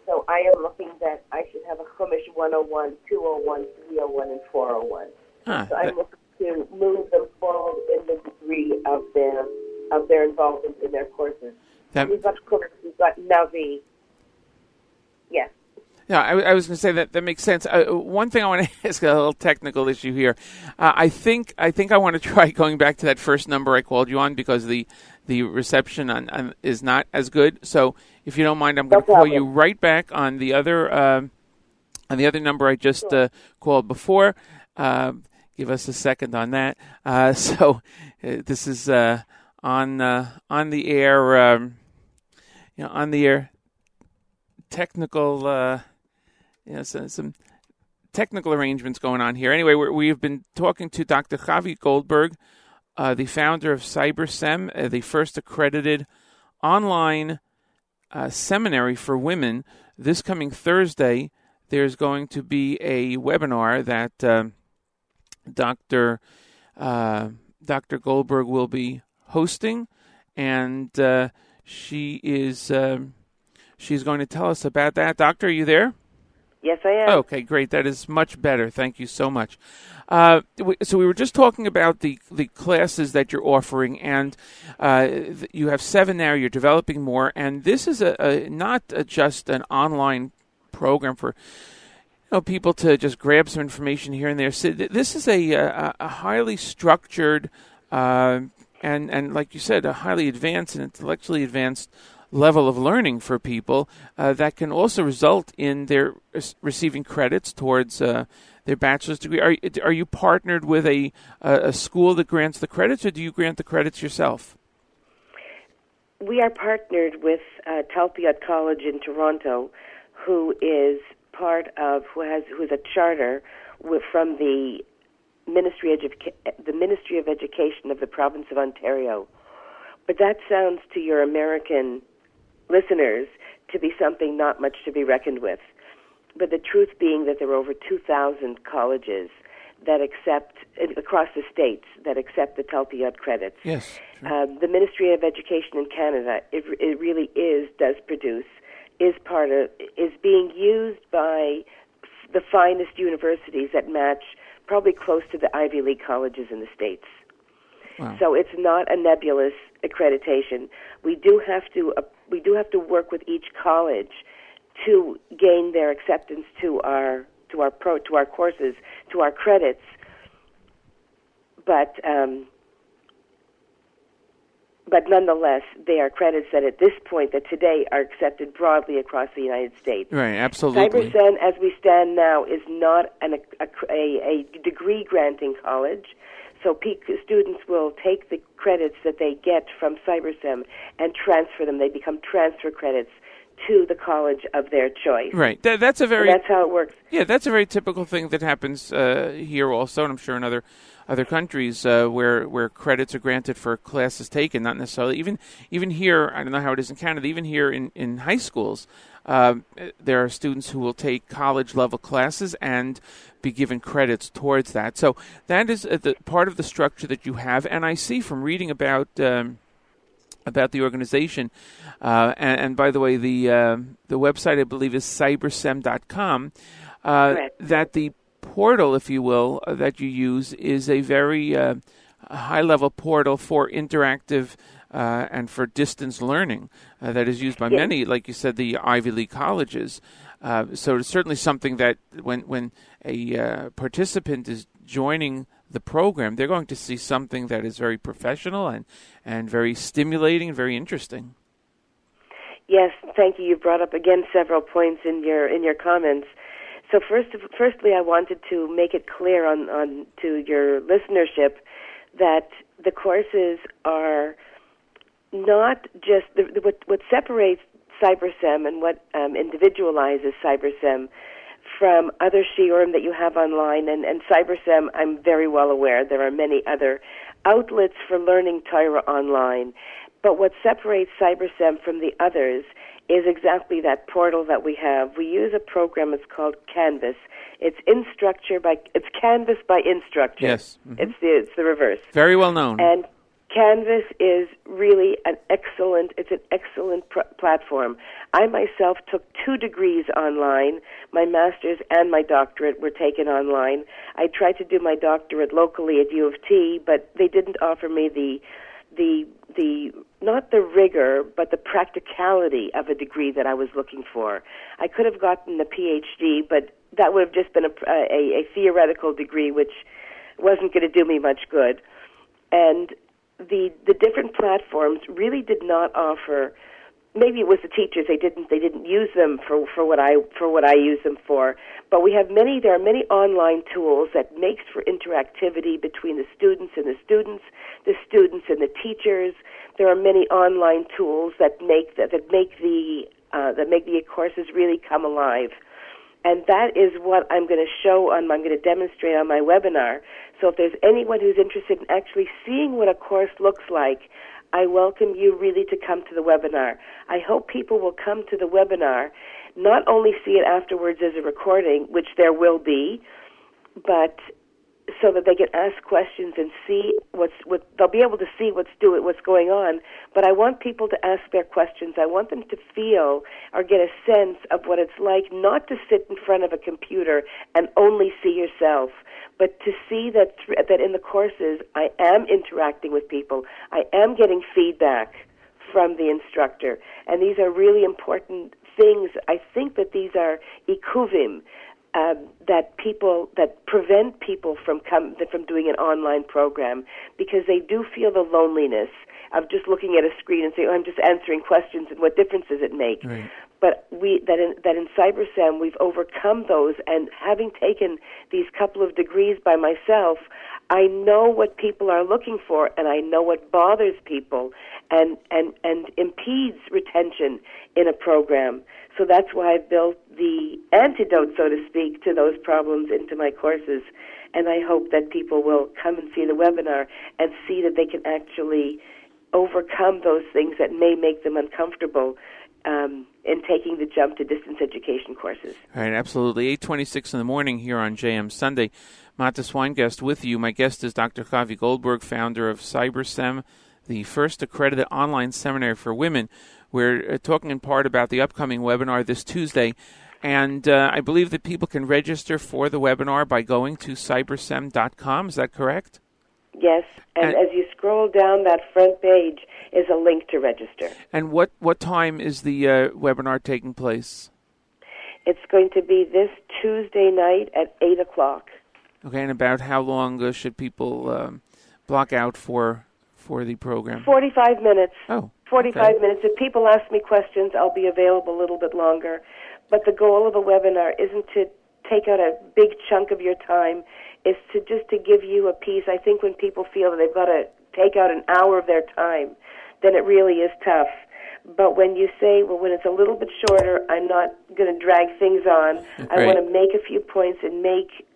So I am looking that I should have a Chumash 101, 201, 301, and 401. Huh, so I'm looking to move them forward in the degree of their of their involvement in their courses. That, we've got Chumash, we've got Navi. Yes. Yeah, I, I, was going to say that that makes sense. Uh, one thing I want to ask a little technical issue here. Uh, I think I think I want to try going back to that first number I called you on because the the reception on, on is not as good. So if you don't mind, I'm going to call you right back on the other uh, on the other number I just sure. uh, called before. Uh, give us a second on that. Uh, so uh, this is uh, on on the air. Um, you know, on the air. Technical, you know, some, some technical arrangements going on here. Anyway, we have been talking to Dr. Chavi Goldberg uh, the founder of CyberSem, uh, the first accredited online uh, seminary for women, this coming Thursday, there's going to be a webinar that uh, Dr. Uh, Dr. Goldberg will be hosting, and uh, she is um, she's going to tell us about that. Doctor, are you there? Yes, I am. Okay, great. That is much better. Thank you so much. Uh, so we were just talking about the the classes that you're offering, and uh, you have seven now. You're developing more, and this is a, a not a, just an online program for you know, people to just grab some information here and there. So th- this is a, a, a highly structured uh, and and like you said, a highly advanced and intellectually advanced level of learning for people uh, that can also result in their receiving credits towards uh, their bachelor's degree. Are are you partnered with a a school that grants the credits, or do you grant the credits yourself? We are partnered with uh, Talpiot College in Toronto, who is part of who has who is a charter from the Ministry of the Ministry of Education of the province of Ontario. But that sounds to your American listeners to be something not much to be reckoned with. But the truth being that there are over 2,000 colleges that accept across the states that accept the Talpiot credits. Yes. Um, the Ministry of Education in Canada, it, it really is does produce, is part of, is being used by the finest universities that match probably close to the Ivy League colleges in the states. Wow. So it's not a nebulous accreditation. We do have to uh, we do have to work with each college to gain their acceptance to our to our pro to our courses to our credits. But um, but nonetheless, they are credits that at this point, that today are accepted broadly across the United States. Right, absolutely. Cybersem, as we stand now, is not an, a, a, a degree granting college. So peak students will take the credits that they get from Cybersem and transfer them. They become transfer credits to the college of their choice. Right. That, that's a very. And that's how it works. Yeah, that's a very typical thing that happens uh, here also, and I'm sure in other other countries uh, where where credits are granted for classes taken, not necessarily even even here. I don't know how it is in Canada. Even here in in high schools, uh, there are students who will take college level classes and be given credits towards that. So that is uh, the part of the structure that you have. And I see from reading about. Um, about the organization, uh, and, and, by the way, the uh, the website I believe is cybersem.com. Uh, that the portal, if you will, uh, that you use is a very uh, high level portal for interactive uh, and for distance learning uh, that is used by yes. many, like you said, the Ivy League colleges. Uh, so it's certainly something that when when a uh, participant is joining the program, they're going to see something that is very professional and, and very stimulating and very interesting. Yes, thank you. You brought up again several points in your in your comments. So first, firstly, I wanted to make it clear on, on to your listenership that the courses are not just the, the, what, what separates CyberSem and what um, individualizes CyberSem from other shiurim that you have online. And, and CyberSem, I'm very well aware there are many other outlets for learning Torah online. But what separates CyberSem from the others is exactly that portal that we have. We use a program. It's called Canvas. It's Instructure by it's Canvas by Instructure. Yes, mm-hmm. it's the it's the reverse. Very well known. And Canvas is really an excellent. It's an excellent pr- platform. I myself took two degrees online. My master's and my doctorate were taken online. I tried to do my doctorate locally at U of T, but they didn't offer me the the the not the rigor but the practicality of a degree that I was looking for. I could have gotten a PhD, but that would have just been a, a, a theoretical degree, which wasn't going to do me much good. And the the different platforms really did not offer maybe it was the teachers they didn't they didn't use them for for what I for what I use them for. But we have many there are many online tools that makes for interactivity between the students and the students the students and the teachers. There are many online tools that make that, that make the uh, that make the courses really come alive and that is what I'm going to show on I'm going to demonstrate on my webinar so if there's anyone who's interested in actually seeing what a course looks like I welcome you really to come to the webinar. I hope people will come to the webinar not only see it afterwards as a recording, which there will be, but so that they can ask questions and see what's what they'll be able to see what's doing what's going on. But i want people to ask their questions. I want them to feel or get a sense of what it's like not to sit in front of a computer and only see yourself but to see that th- that in the courses i am interacting with people. I am getting feedback from the instructor. And these are really important things. I think that these are ikuvim um, that people that prevent people from come from doing an online program because they do feel the loneliness of just looking at a screen and saying, oh, "I'm just answering questions," and what difference does it make? Right. But we that in that in CyberSem we've overcome those, and having taken these couple of degrees by myself, I know what people are looking for, and I know what bothers people, and and and impedes retention in a program. So that's why I've built the antidote, so to speak, to those problems into my courses. And I hope that people will come and see the webinar and see that they can actually overcome those things that may make them uncomfortable um, in taking the jump to distance education courses. All right, absolutely. 826 in the morning here on JM Sunday. Matis Weingast with you. My guest is Dr. Chavi Goldberg, founder of CyberSem, the first accredited online seminary for women. We're uh, talking in part about the upcoming webinar this Tuesday. And uh, I believe that people can register for the webinar by going to cybersem.com. Is that correct? Yes, and, and, as you scroll down that front page is a link to register. And what, what time is the uh, webinar taking place? It's going to be this Tuesday night at 8 o'clock. Okay, and about how long uh, should people um, block out for for the program? 45 minutes. Oh. 45 okay. minutes. If people ask me questions, I'll be available a little bit longer. But the goal of a webinar isn't to take out a big chunk of your time. It's to just to give you a piece. I think when people feel that they've got to take out an hour of their time, then it really is tough. But when you say, well, when it's a little bit shorter, I'm not going to drag things on. I want to make a few points and make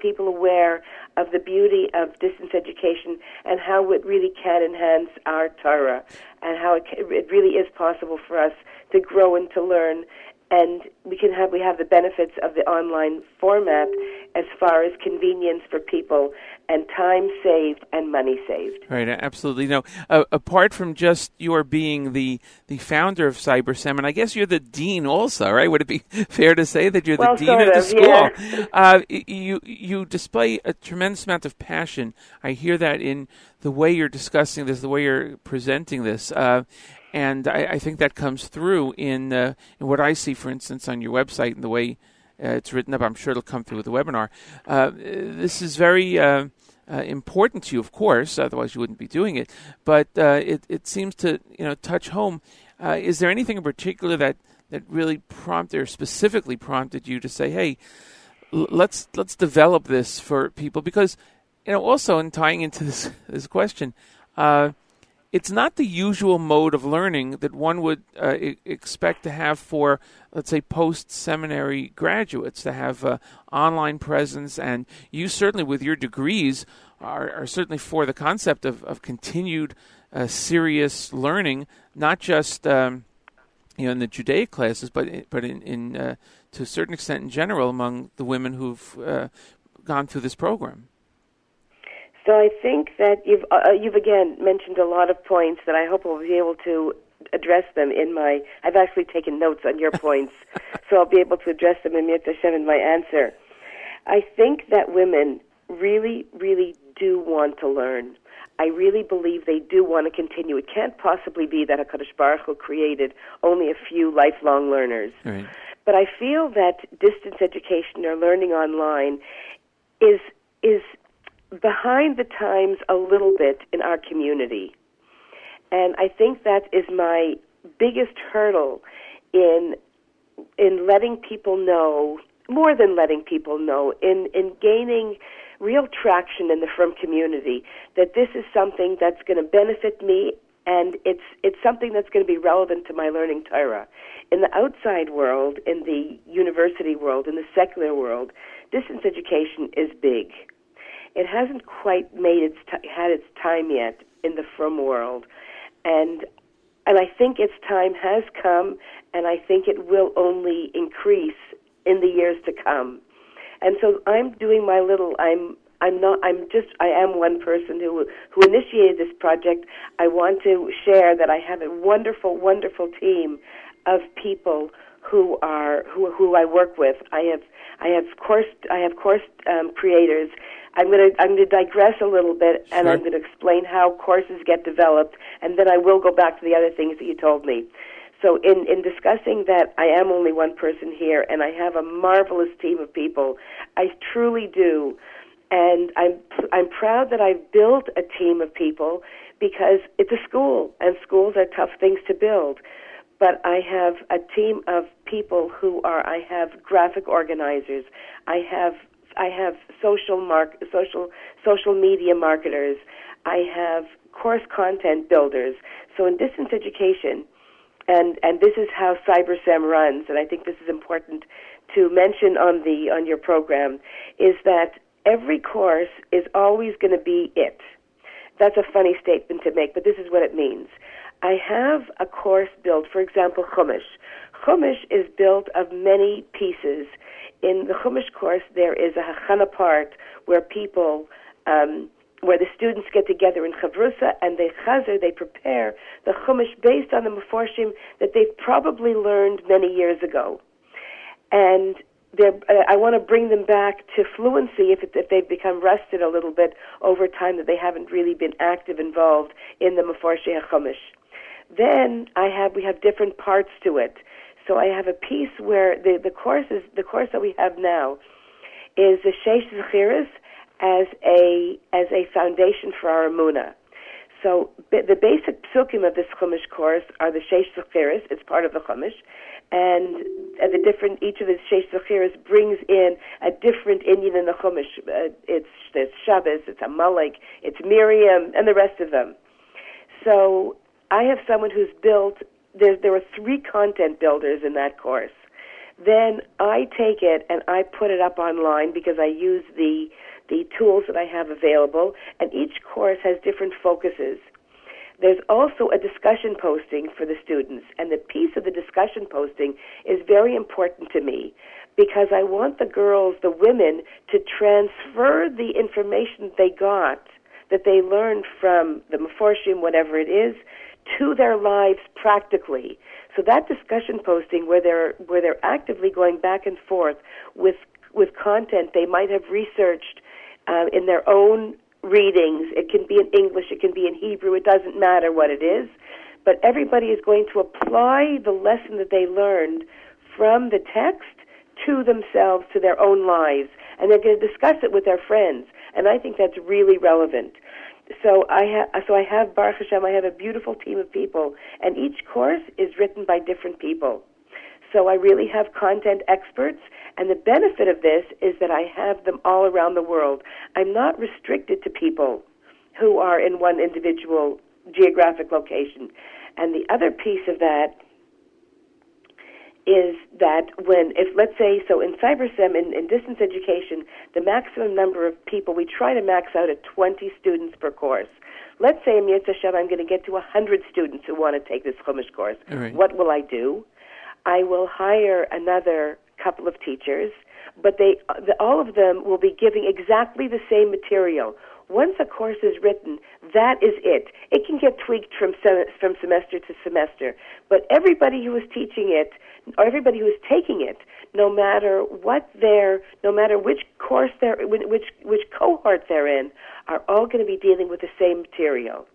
people aware of the beauty of distance education and how it really can enhance our Torah and how it, can, it really is possible for us to grow and to learn and we can have we have the benefits of the online format as far as convenience for people and time saved and money saved. Right, absolutely. No, uh, apart from just your being the the founder of CyberSem, and I guess you're the dean also, right? Would it be fair to say that you're well, the dean of, of the school? Yeah. Uh, you you display a tremendous amount of passion. I hear that in the way you're discussing this, the way you're presenting this. Uh, and I, I, think that comes through in, uh, in what I see, for instance, on your website and the way uh, it's written up. I'm sure it'll come through with the webinar. Uh, this is very uh, uh, important to you, of course. Otherwise, you wouldn't be doing it. But uh, it it seems to you know touch home. is there anything in particular that that really prompted or specifically prompted you to say, "Hey, l- let's let's develop this for people"? Because you know, also in tying into this this question it's not the usual mode of learning that one would uh, I- expect to have for, let's say, post seminary graduates to have uh, online presence. And you certainly, with your degrees, are, are certainly for the concept of, of continued uh, serious learning, not just um, you know in the Judaic classes, but but in, in uh, to a certain extent in general among the women who've uh, gone through this program. So I think that you've uh, you've again mentioned a lot of points that I hope I'll be able to address them in my. I've actually taken notes on your points, so I'll be able to address them in Mirta Hashem in my answer. I think that women really, really do want to learn. I really believe they do want to continue. It can't possibly be that Hakadosh Baruch Hu created only a few lifelong learners. Right. But I feel that distance education or learning online is is behind the times a little bit in our community. And I think that is my biggest hurdle in in letting people know more than letting people know in in gaining real traction in the frum community that this is something that's going to benefit me and it's it's something that's going to be relevant to my learning Torah. In the outside world, in the university world, in the secular world, distance education is big it hasn't quite made its t- had its time yet in the frum world, and And I think its time has come, and I think it will only increase in the years to come. And so I'm doing my little. I'm. I'm not. I'm just. I am one person who who initiated this project. I want to share that I have a wonderful, wonderful team of people who are who who I work with. I have I have course I have course um, creators. I'm going to I'm going to digress a little bit, and I'm going to explain how courses get developed, and then I will go back to the other things that you told me. So in in discussing that, I am only one person here, and I have a marvelous team of people. I truly do, and I'm I'm proud that I've built a team of people because it's a school, and schools are tough things to build but I have a team of people who are I have graphic organizers, I have I have social mark social social media marketers, I have course content builders. So in distance education, and and this is how CyberSem runs, and I think this is important to mention on the on your program, is that every course is always going to be it. That's a funny statement to make, but this is what it means. I have a course built, for example, Chumash. Chumash is built of many pieces. In the Chumash course, there is a Hachana part where people, um, where the students get together in Chavrusa and they chazer, they prepare the Chumash based on the Meforshim that they've probably learned many years ago. And uh, I want to bring them back to fluency if, it, if they've become rusted a little bit over time that they haven't really been active involved in the Meforshei HaChumash. Then I have we have different parts to it. So I have a piece where the the course is the course that we have now is the Sheish Zechiras as a as a foundation for our Amuna. So the basic psukim of this Chumash course are the Sheish Zechiras. It's part of the Chumash, and the different each of the Sheish Zechiras brings in a different inyan in the Chumash. Uh, it's it's Shabbos, it's Amalek, it's Miriam, and the rest of them. So I have someone who's built. There, there are three content builders in that course. Then I take it and I put it up online because I use the the tools that I have available, and each course has different focuses. There's also a discussion posting for the students, and the piece of the discussion posting is very important to me because I want the girls, the women, to transfer the information they got, that they learned from the Meforshim, whatever it is, to their lives practically. So that discussion posting where they're where they're actively going back and forth with with content they might have researched uh, in their own readings. It can be in English, it can be in Hebrew, it doesn't matter what it is. But everybody is going to apply the lesson that they learned from the text to themselves, to their own lives, and they're going to discuss it with their friends. And I think that's really relevant. So I have, so I have Baruch Hashem. I have a beautiful team of people, and each course is written by different people. So I really have content experts, and the benefit of this is that I have them all around the world. I'm not restricted to people who are in one individual geographic location. And the other piece of that is that when, if let's say, so in CyberSem, in, in distance education, the maximum number of people, we try to max out at 20 students per course. Let's say in Yetz Hashem, I'm going to get to 100 students who want to take this Chumash course. Right. What will I do? I will hire another couple of teachers, but they, all of them will be giving exactly the same material. Once a course is written, that is it. It can get tweaked from sem- from semester to semester, but everybody who is teaching it, or everybody who is taking it, no matter what their, no matter which course they're, which which cohort they're in, are all going to be dealing with the same material.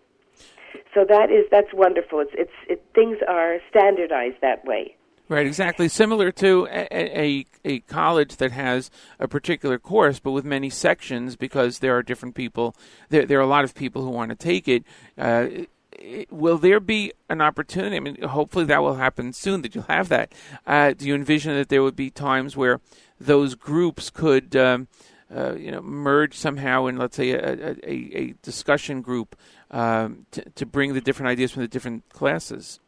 So that is that's wonderful. It's it's it, things are standardized that way. Right, exactly. Similar to a, a, a college that has a particular course, but with many sections, because there are different people. There, there are a lot of people who want to take it. Uh, will there be an opportunity? I mean, hopefully that will happen soon. That you'll have that. Uh, do you envision that there would be times where those groups could, um, uh, you know, merge somehow in, let's say, a, a, a discussion group um, to, to bring the different ideas from the different classes?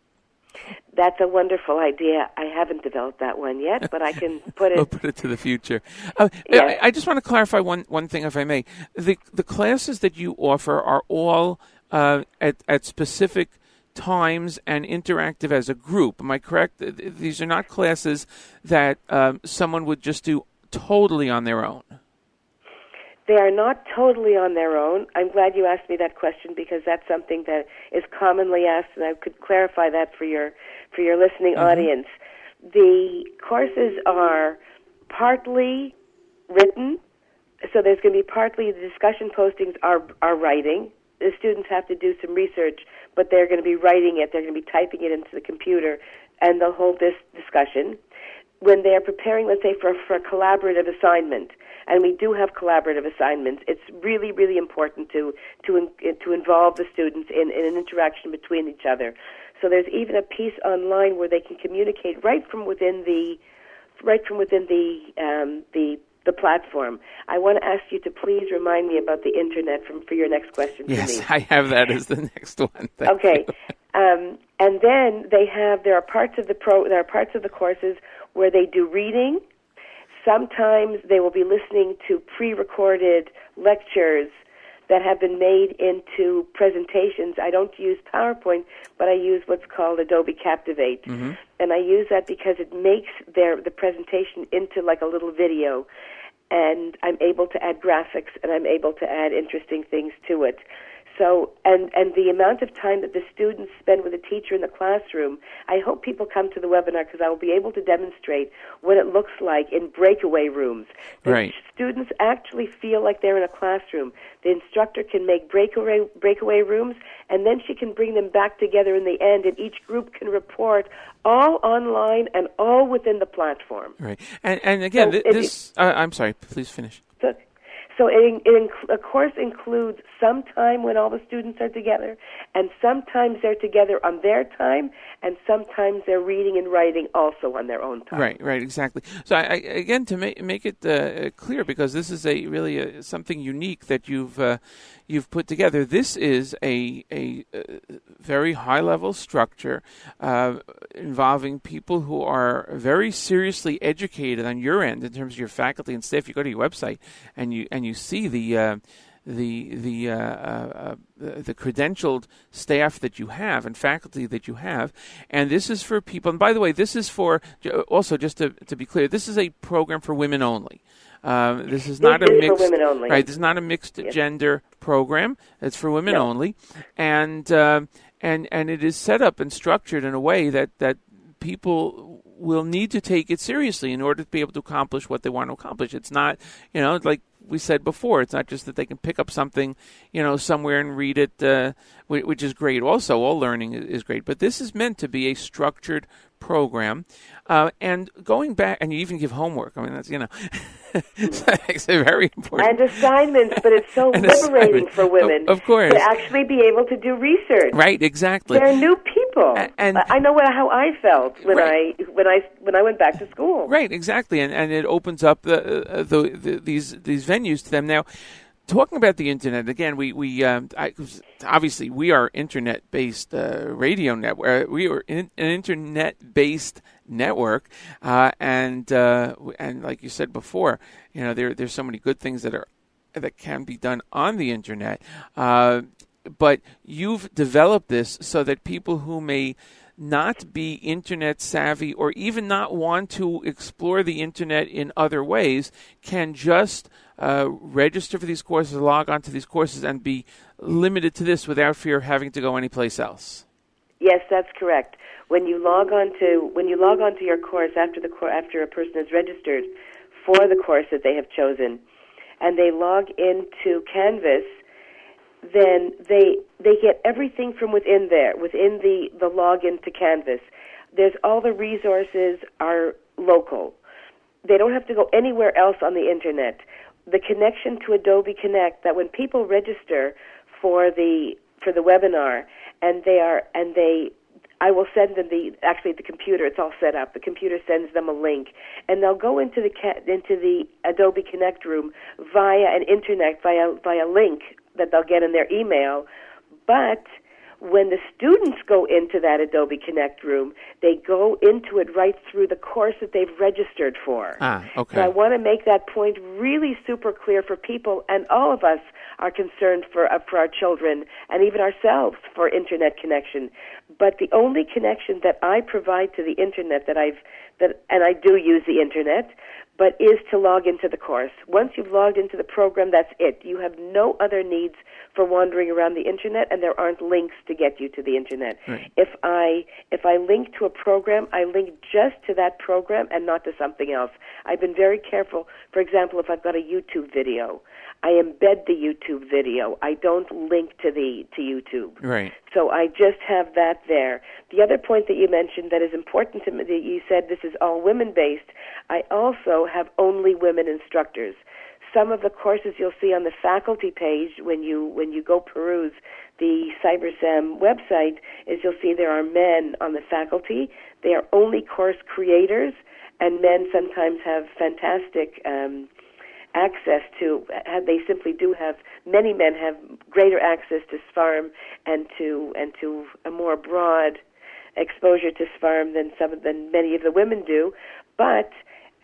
That's a wonderful idea. I haven't developed that one yet, but I can put it. We'll put it to the future. Uh, Yeah. I, I just want to clarify one, one thing, if I may. The the classes that you offer are all uh, at at specific times and interactive as a group. Am I correct? Th- th- These are not classes that um, someone would just do totally on their own. They are not totally on their own. I'm glad you asked me that question because that's something that is commonly asked, and I could clarify that for your for your listening mm-hmm. audience. The courses are partly written, so there's going to be partly the discussion postings are are writing. The students have to do some research, but they're going to be writing it. They're going to be typing it into the computer, and they'll hold this discussion when they are preparing, let's say, for, for a collaborative assignment, and we do have collaborative assignments, it's really, really important to to to involve the students in, in an interaction between each other. So there's even a piece online where they can communicate right from within the right from within the um, the the platform. I want to ask you to please remind me about the internet from for your next question. Yes. I have that as the next one. Thank okay. Um, and then they have there are parts of the pro there are parts of the courses where they do reading. Sometimes they will be listening to pre-recorded lectures that have been made into presentations. I don't use PowerPoint, but I use what's called Adobe Captivate. Mm-hmm. And I use that because it makes their the presentation into like a little video and I'm able to add graphics and I'm able to add interesting things to it. So, and, and the amount of time that the students spend with a teacher in the classroom, I hope people come to the webinar because I will be able to demonstrate what it looks like in breakaway rooms. Right. students actually feel like they're in a classroom. The instructor can make breakaway, breakaway rooms, and then she can bring them back together in the end, and each group can report all online and all within the platform. Right. And and again, So it- this. Uh, I'm sorry. Please finish. So, so it, it, a course includes some time when all the students are together, and sometimes they're together on their time, and sometimes they're reading and writing also on their own time. Right, right, exactly. So, I, I, again, to make make it uh, clear, because this is a really a, something unique that you've uh, you've put together. This is a a, uh very high level structure uh, involving people who are very seriously educated on your end in terms of your faculty and staff. You go to your website and you and you see the. Uh, the the uh, uh, uh, the credentialed staff that you have and faculty that you have, and this is for people. And by the way, this is for also just to to be clear, this is a program for women only. Um, this is not This a is mixed women only. right. This is not a mixed Yes. gender program. It's for women No. only, and um and and it is set up and structured in a way that that people will need to take it seriously in order to be able to accomplish what they want to accomplish. It's not, you know, like we said before, it's not just that they can pick up something, you know, somewhere and read it, uh, which is great. Also, all learning is great, but this is meant to be a structured program. Uh, and going back, and you even give homework. I mean, that's you know, it's very important. And assignments, but it's so liberating assignment. for women Of- of course. to actually be able to do research. Right, exactly. They're new people, and I know what, how I felt when Right. I when I when I went back to school. Right, exactly, and and it opens up the, uh, the, the these these venues to them now. Talking about the internet again, we we um, I, obviously we are internet based uh, radio network. We are in, an internet based network, uh, and uh, and like you said before, you know there there's so many good things that are that can be done on the internet. Uh, but you've developed this so that people who may not be internet savvy or even not want to explore the internet in other ways can just uh, register for these courses, log on to these courses, and be limited to this without fear of having to go anyplace else. Yes, that's correct. When you log on to when you log on to your course after the after a person is registered for the course that they have chosen, and they log into Canvas, then they they get everything from within there, within the the login to Canvas. There's all the resources are local. They don't have to go anywhere else on the internet. The connection to Adobe Connect that when people register for the for the webinar and they are and they I will send them the actually the computer. It's all set up. The computer sends them a link, and they'll go into the into the Adobe Connect room via an internet via via link that they'll get in their email. But when the students go into that Adobe Connect room, they go into it right through the course that they've registered for. Ah, okay. So I want to make that point really super clear for people, and all of us are concerned for uh, for our children and even ourselves for internet connection. But the only connection that I provide to the internet that I've that and I do use the internet, but is to log into the course. Once you've logged into the program, that's it. You have no other needs for wandering around the internet, and there aren't links to get you to the internet. Right. If I if I link to a program, I link just to that program and not to something else. I've been very careful. For example, if I've got a YouTube video, I embed the YouTube video. I don't link to the to YouTube. Right. So I just have that there. The other point that you mentioned that is important to me, that you said this is all women based. I also have only women instructors. Some of the courses you'll see on the faculty page when you when you go peruse the CyberSem website is you'll see there are men on the faculty. They are only course creators, and men sometimes have fantastic. Um, access to they simply do have many men have greater access to Sfarim and to and to a more broad exposure to Sfarim than some than many of the women do. But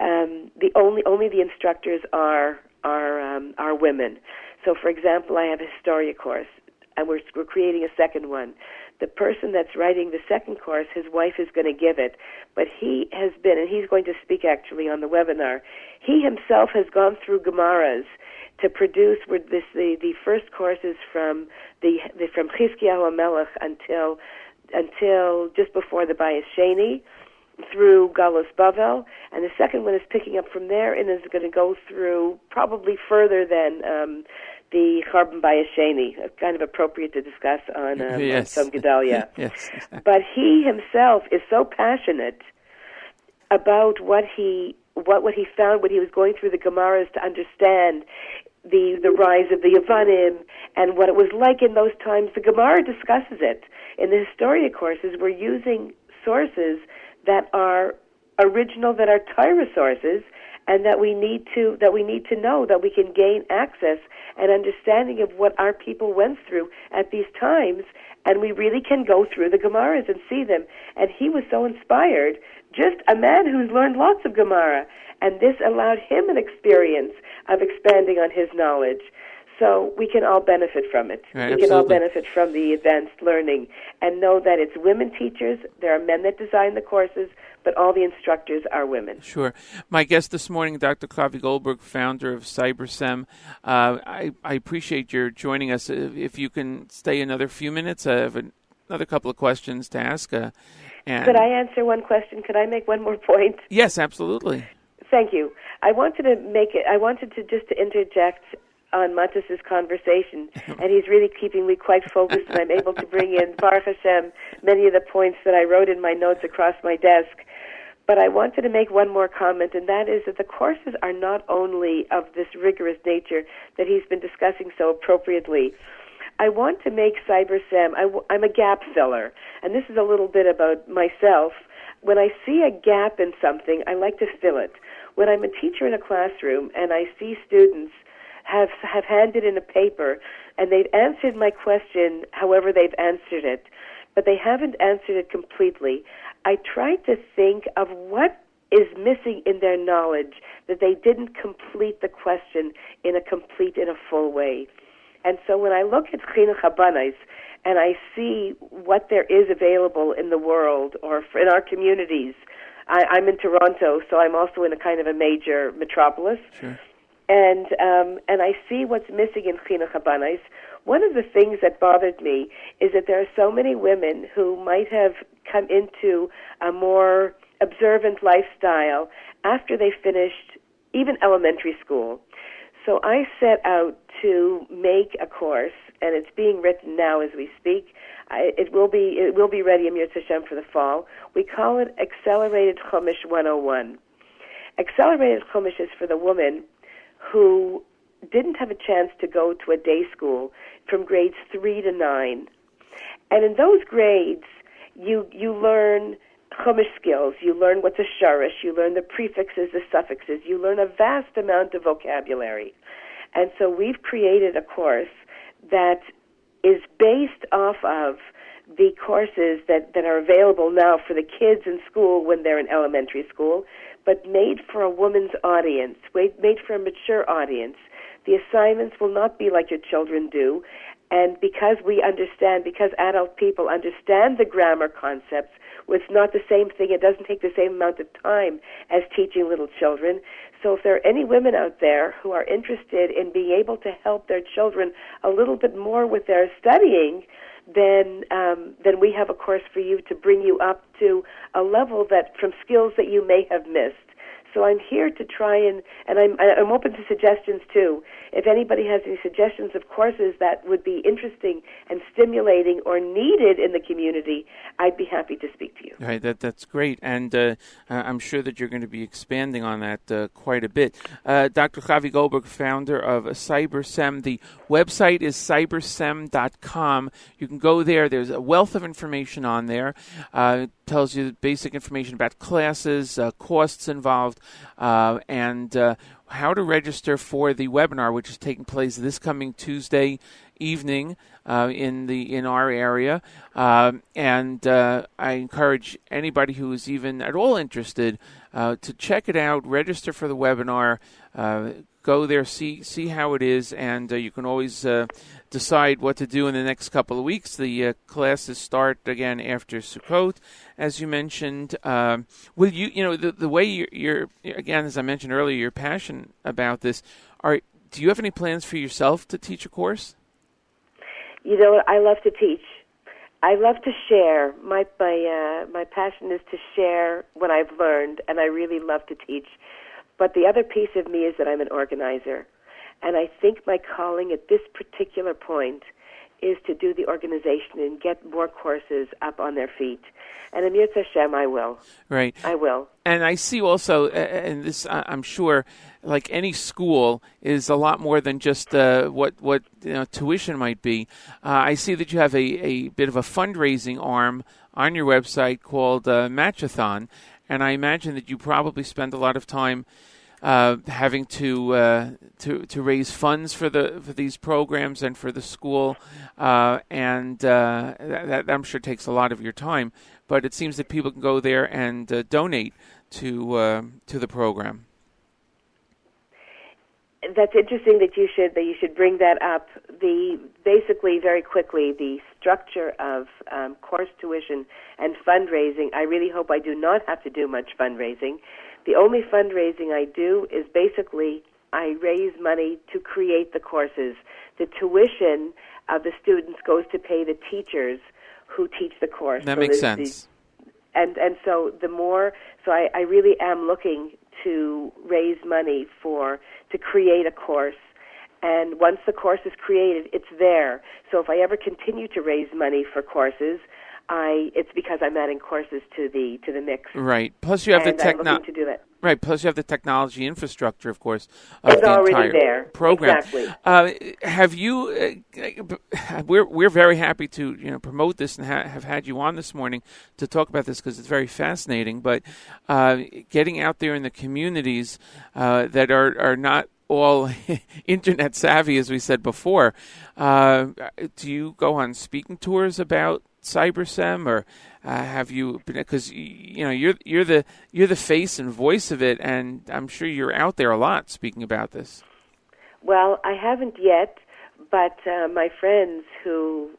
um, the only only the instructors are are um, are women. So for example I have a Historia course and we're we're creating a second one the person that's writing the second course, his wife is going to give it, but he has been, and he's going to speak actually on the webinar. He himself has gone through Gemaras to produce this the the first courses from the, the from Chizkiyahu Melech until until just before the Bayis Sheni through Galus Bavel, and the second one is picking up from there and is going to go through probably further than um, the Churban Bayis Sheni, kind of appropriate to discuss on, um, yes. on Tzum Gedalia. yes. But he himself is so passionate about what he what what he found when he was going through the Gemaras to understand the the rise of the Yavanim and what it was like in those times. The Gemara discusses it in the Historia courses. We're using sources that are original, that are Torah sources, and that we need to that we need to know that we can gain access and understanding of what our people went through at these times and we really can go through the Gemaras and see them. And he was so inspired just a man who's learned lots of Gemara and this allowed him an experience of expanding on his knowledge. So we can all benefit from it. Right, we can all benefit from the advanced learning and know that it's women teachers, there are men that design the courses, but all the instructors are women. Sure. My guest this morning, Dr. Chavi Goldberg, founder of CyberSem. Uh, I, I appreciate your joining us. If if you can stay another few minutes, I have an- another couple of questions to ask. Uh, and Could I answer one question? Could I make one more point? Yes, absolutely. Thank you. I wanted to make it. I wanted to just to interject on Matis's conversation, and he's really keeping me quite focused, and I'm able to bring in Baruch Hashem many of the points that I wrote in my notes across my desk. But I wanted to make one more comment, and that is that the courses are not only of this rigorous nature that he's been discussing so appropriately. I want to make w- I'm a gap filler, and this is a little bit about myself. When I see a gap in something, I like to fill it. When I'm a teacher in a classroom and I see students have have handed in a paper and they've answered my question however they've answered it, but they haven't answered it completely, I try to think of what is missing in their knowledge that they didn't complete the question in a complete, in a full way. And so when I look at Chinuch Habanais and I see what there is available in the world or in our communities, I, I'm in Toronto, so I'm also in a kind of a major metropolis Sure. and um, and I see what's missing in Chinuch Habanais. One of the things that bothered me is that there are so many women who might have come into a more observant lifestyle after they finished even elementary school. So I set out to make a course, and it's being written now as we speak. I, it will be it will be ready in Hashem for the fall. We call it Accelerated Chumash 101. Accelerated Chumash is for the woman who didn't have a chance to go to a day school from grades three to nine. And in those grades, you you learn Chumash skills. You learn what's a shurish. You learn the prefixes, the suffixes. You learn a vast amount of vocabulary. And so we've created a course that is based off of the courses that, that are available now for the kids in school when they're in elementary school, but made for a woman's audience, made for a mature audience. The assignments will not be like your children do. And because we understand, because adult people understand the grammar concepts, it's not the same thing. It doesn't take the same amount of time as teaching little children. So if there are any women out there who are interested in being able to help their children a little bit more with their studying, then um, then we have a course for you to bring you up to a level that from skills that you may have missed. So I'm here to try and and I'm I'm open to suggestions too. If anybody has any suggestions of courses that would be interesting and stimulating or needed in the community, I'd be happy to speak to you. Right, that that's great, and uh, I'm sure that you're going to be expanding on that uh, quite a bit. Uh, Dr. Chavi Goldberg, founder of CyberSem, the website is cybersem.com. You can go there. There's a wealth of information on there. Tells you basic information about classes, uh, costs involved, uh, and uh, how to register for the webinar, which is taking place this coming Tuesday evening uh, in the in our area. Um, and uh, I encourage anybody who is even at all interested uh, to check it out, register for the webinar go there, see see how it is, and uh, you can always uh, decide what to do in the next couple of weeks. The uh, classes start again after Sukkot, as you mentioned. Um, will you, you know, the the way you're, you're, again, as I mentioned earlier, you're passionate about this. Are do you have any plans for yourself to teach a course? You know, I love to teach. I love to share. My my uh, my passion is to share what I've learned, and I really love to teach. But the other piece of me is that I'm an organizer. And I think my calling at this particular point is to do the organization and get more courses up on their feet. And Amir Hashem, I will. Right. I will. And I see also, and this I'm sure, like any school, is a lot more than just uh, what what you know, tuition might be. Uh, I see that you have a, a bit of a fundraising arm on your website called uh, Matchathon, and I imagine that you probably spend a lot of time uh, having to uh, to to raise funds for the for these programs and for the school, uh, and uh, that, that, I'm sure takes a lot of your time. But it seems that people can go there and uh, donate to uh, to the program. That's interesting that you should that you should bring that up. The basically very quickly the structure of um, course tuition and fundraising. I really hope I do not have to do much fundraising the only fundraising I do is basically I raise money to create the courses. The tuition of the students goes to pay the teachers who teach the course. That so makes sense. The, and and so the more so I, I really am looking to raise money for to create a course and once the course is created it's there so if i ever continue to raise money for courses I it's because I'm adding courses to the to the mix. Right. Plus you have the technology to do that. Right. Plus you have the technology infrastructure, of course, of it's the already entire there. program. Exactly. Uh, have you? Uh, we're we're very happy to you know promote this and ha- have had you on this morning to talk about this because it's very fascinating. But uh, getting out there in the communities uh, that are are not all internet savvy, as we said before. Uh, do you go on speaking tours about CyberSem, or uh, have you been? Because you know you're you're the you're the face and voice of it, and I'm sure you're out there a lot speaking about this. Well, I haven't yet, but uh, my friends who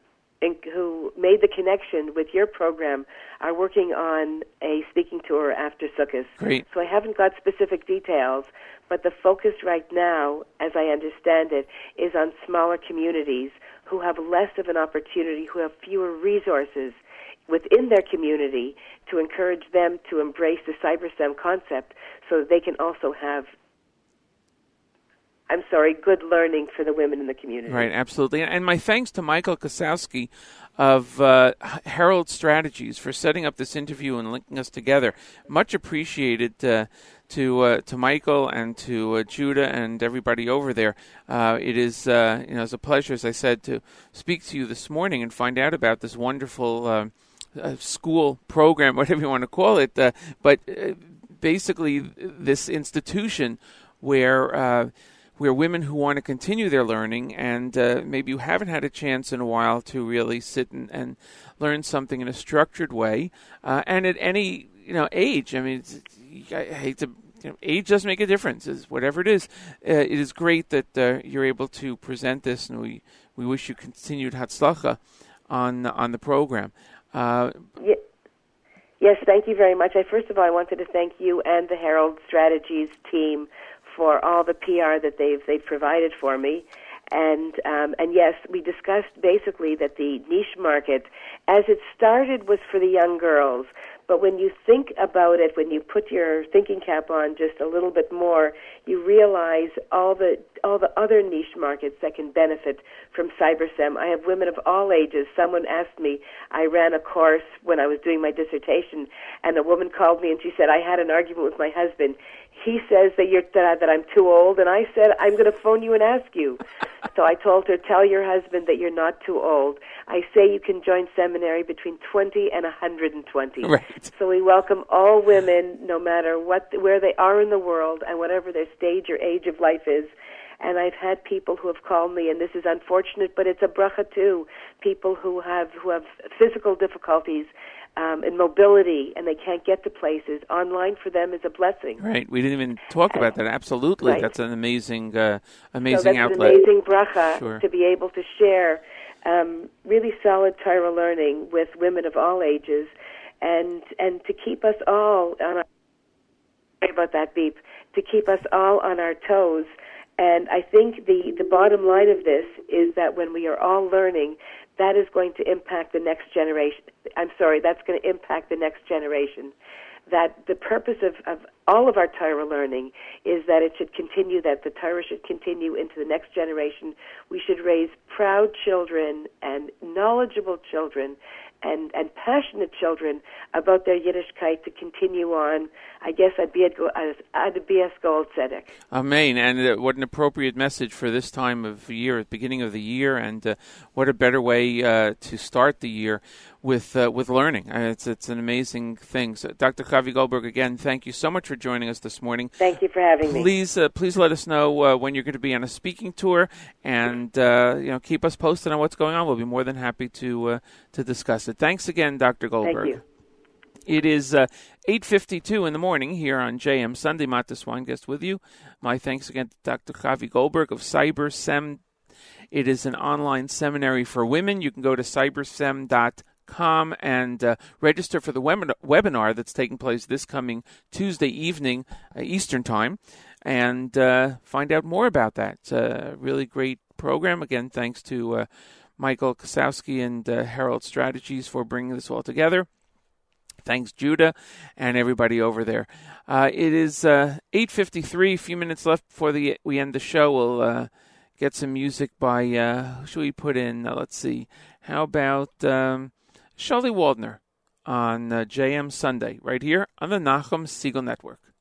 who made the connection with your program are working on a speaking tour after Sukkot. Great. So I haven't got specific details, but the focus right now, as I understand it, is on smaller communities who have less of an opportunity, who have fewer resources within their community to encourage them to embrace the CyberSem concept so that they can also have I'm sorry, good learning for the women in the community. Right, absolutely. And my thanks to Michael Kosowski of uh, Herald Strategies for setting up this interview and linking us together. Much appreciated uh, to uh, to Michael and to uh, Judah and everybody over there. Uh, it is uh, you know it's a pleasure, as I said, to speak to you this morning and find out about this wonderful school program, whatever you want to call it. but basically, this institution where where women who want to continue their learning and uh, maybe you haven't had a chance in a while to really sit and, and learn something in a structured way, uh, and at any you know age. I mean, I hate to. You know, age does make a difference. Is whatever it is, uh, it is great that uh, you're able to present this, and we, we wish you continued hatzlacha on on the program. Uh, Yes, thank you very much. I first of all, I wanted to thank you and the Herald Strategies team for all the PR that they've they've provided for me. And um, and yes, we discussed basically that the niche market, as it started, was for the young girls. But when you think about it, when you put your thinking cap on just a little bit more, you realize all the all the other niche markets that can benefit from CyberSem. I have women of all ages. Someone asked me, I ran a course when I was doing my dissertation, and a woman called me and she said, I had an argument with my husband. He says that you're that, that I'm too old, and I said I'm going to phone you and ask you. so I told her, tell your husband that you're not too old. I say you can join seminary between 20 and 120. Right. So we welcome all women, no matter what where they are in the world and whatever their stage or age of life is. And I've had people who have called me, and this is unfortunate, but it's a bracha too. People who have who have physical difficulties um, in mobility, and they can't get to places. Online for them is a blessing. Right. We didn't even talk about that. Absolutely, Right. that's an amazing, uh, so amazing that's outlet. an amazing bracha Sure. to be able to share um, really solid Torah learning with women of all ages, and and to keep us all on our sorry about that beep to keep us all on our toes. And I think the the bottom line of this is that when we are all learning, that is going to impact the next generation. I'm sorry, that's going to impact the next generation that the purpose of, of all of our Torah learning is that it should continue, that the Torah should continue into the next generation. We should raise proud children and knowledgeable children and, and passionate children about their Yiddishkeit to continue on. I guess I'd be I'd be Tzedek. Amen. And uh, what an appropriate message for this time of year, at the beginning of the year, and uh, what a better way uh, to start the year with uh, with learning. Uh, it's it's an amazing thing. So, Dr. Chavi Goldberg, again, thank you so much for joining us this morning. Thank you for having me. Please, uh, please let us know uh, when you're going to be on a speaking tour, and uh, you know, keep us posted on what's going on. We'll be more than happy to uh, to discuss it. Thanks again, Dr. Goldberg. Thank you. It is uh, 8.52 in the morning here on JM Sunday. Matis Weingast with you. My thanks again to Dr. Chavi Goldberg of CyberSem. It is an online seminary for women. You can go to cybersem.com and uh, register for the web- webinar that's taking place this coming Tuesday evening, uh, Eastern Time, and uh, find out more about that. It's a really great program. Again, thanks to uh, Michael Kasowski and uh, Herald Strategies for bringing this all together. Thanks, Judah, and everybody over there. Uh, it is uh, 8.53, a few minutes left before the, we end the show. We'll uh, get some music by, uh, who should we put in? Uh, let's see. How about um, Shirley Waldner on uh, JM Sunday, right here on the Nachum Segal Network.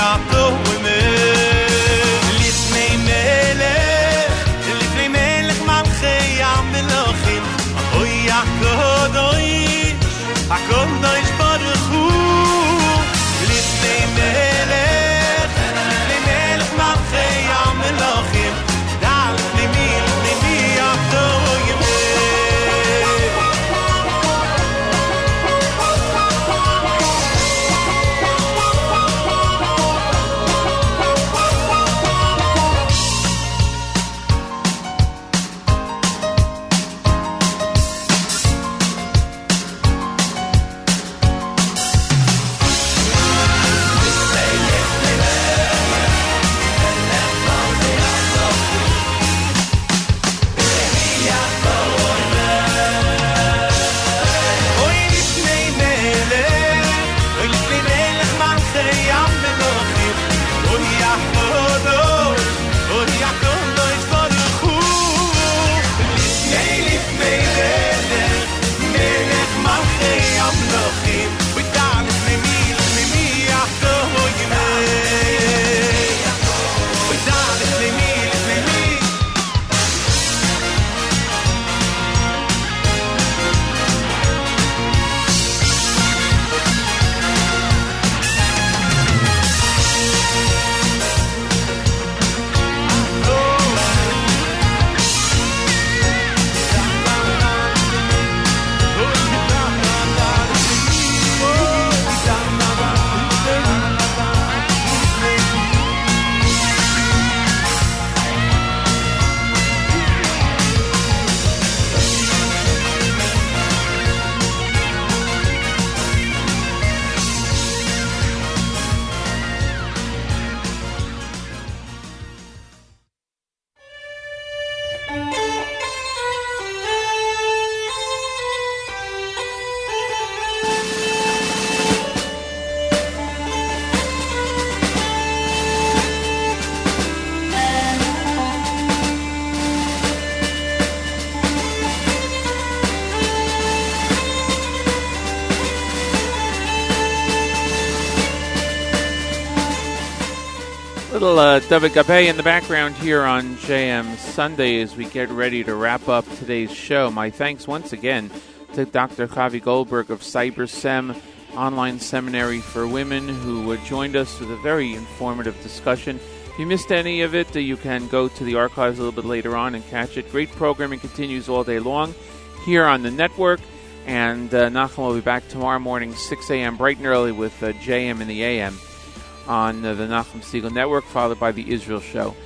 Ne mi uh, David Gabe in the background here on JM Sunday as we get ready to wrap up today's show. My thanks once again to Dr. Chavi Goldberg of CyberSem Online Seminary for Women who joined us with a very informative discussion. If you missed any of it, you can go to the archives a little bit later on and catch it. Great programming continues all day long here on the network. And uh, Nachum will be back tomorrow morning, 6 a.m., bright and early with uh, JM in the AM on uh, the Nachum Segal Network, followed by the Israel Show.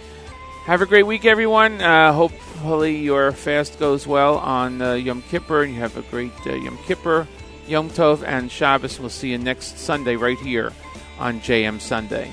Have a great week, everyone. Uh, hopefully, your fast goes well on uh, Yom Kippur, and you have a great uh, Yom Kippur, Yom Tov, and Shabbos. We'll see you next Sunday right here on JM Sunday.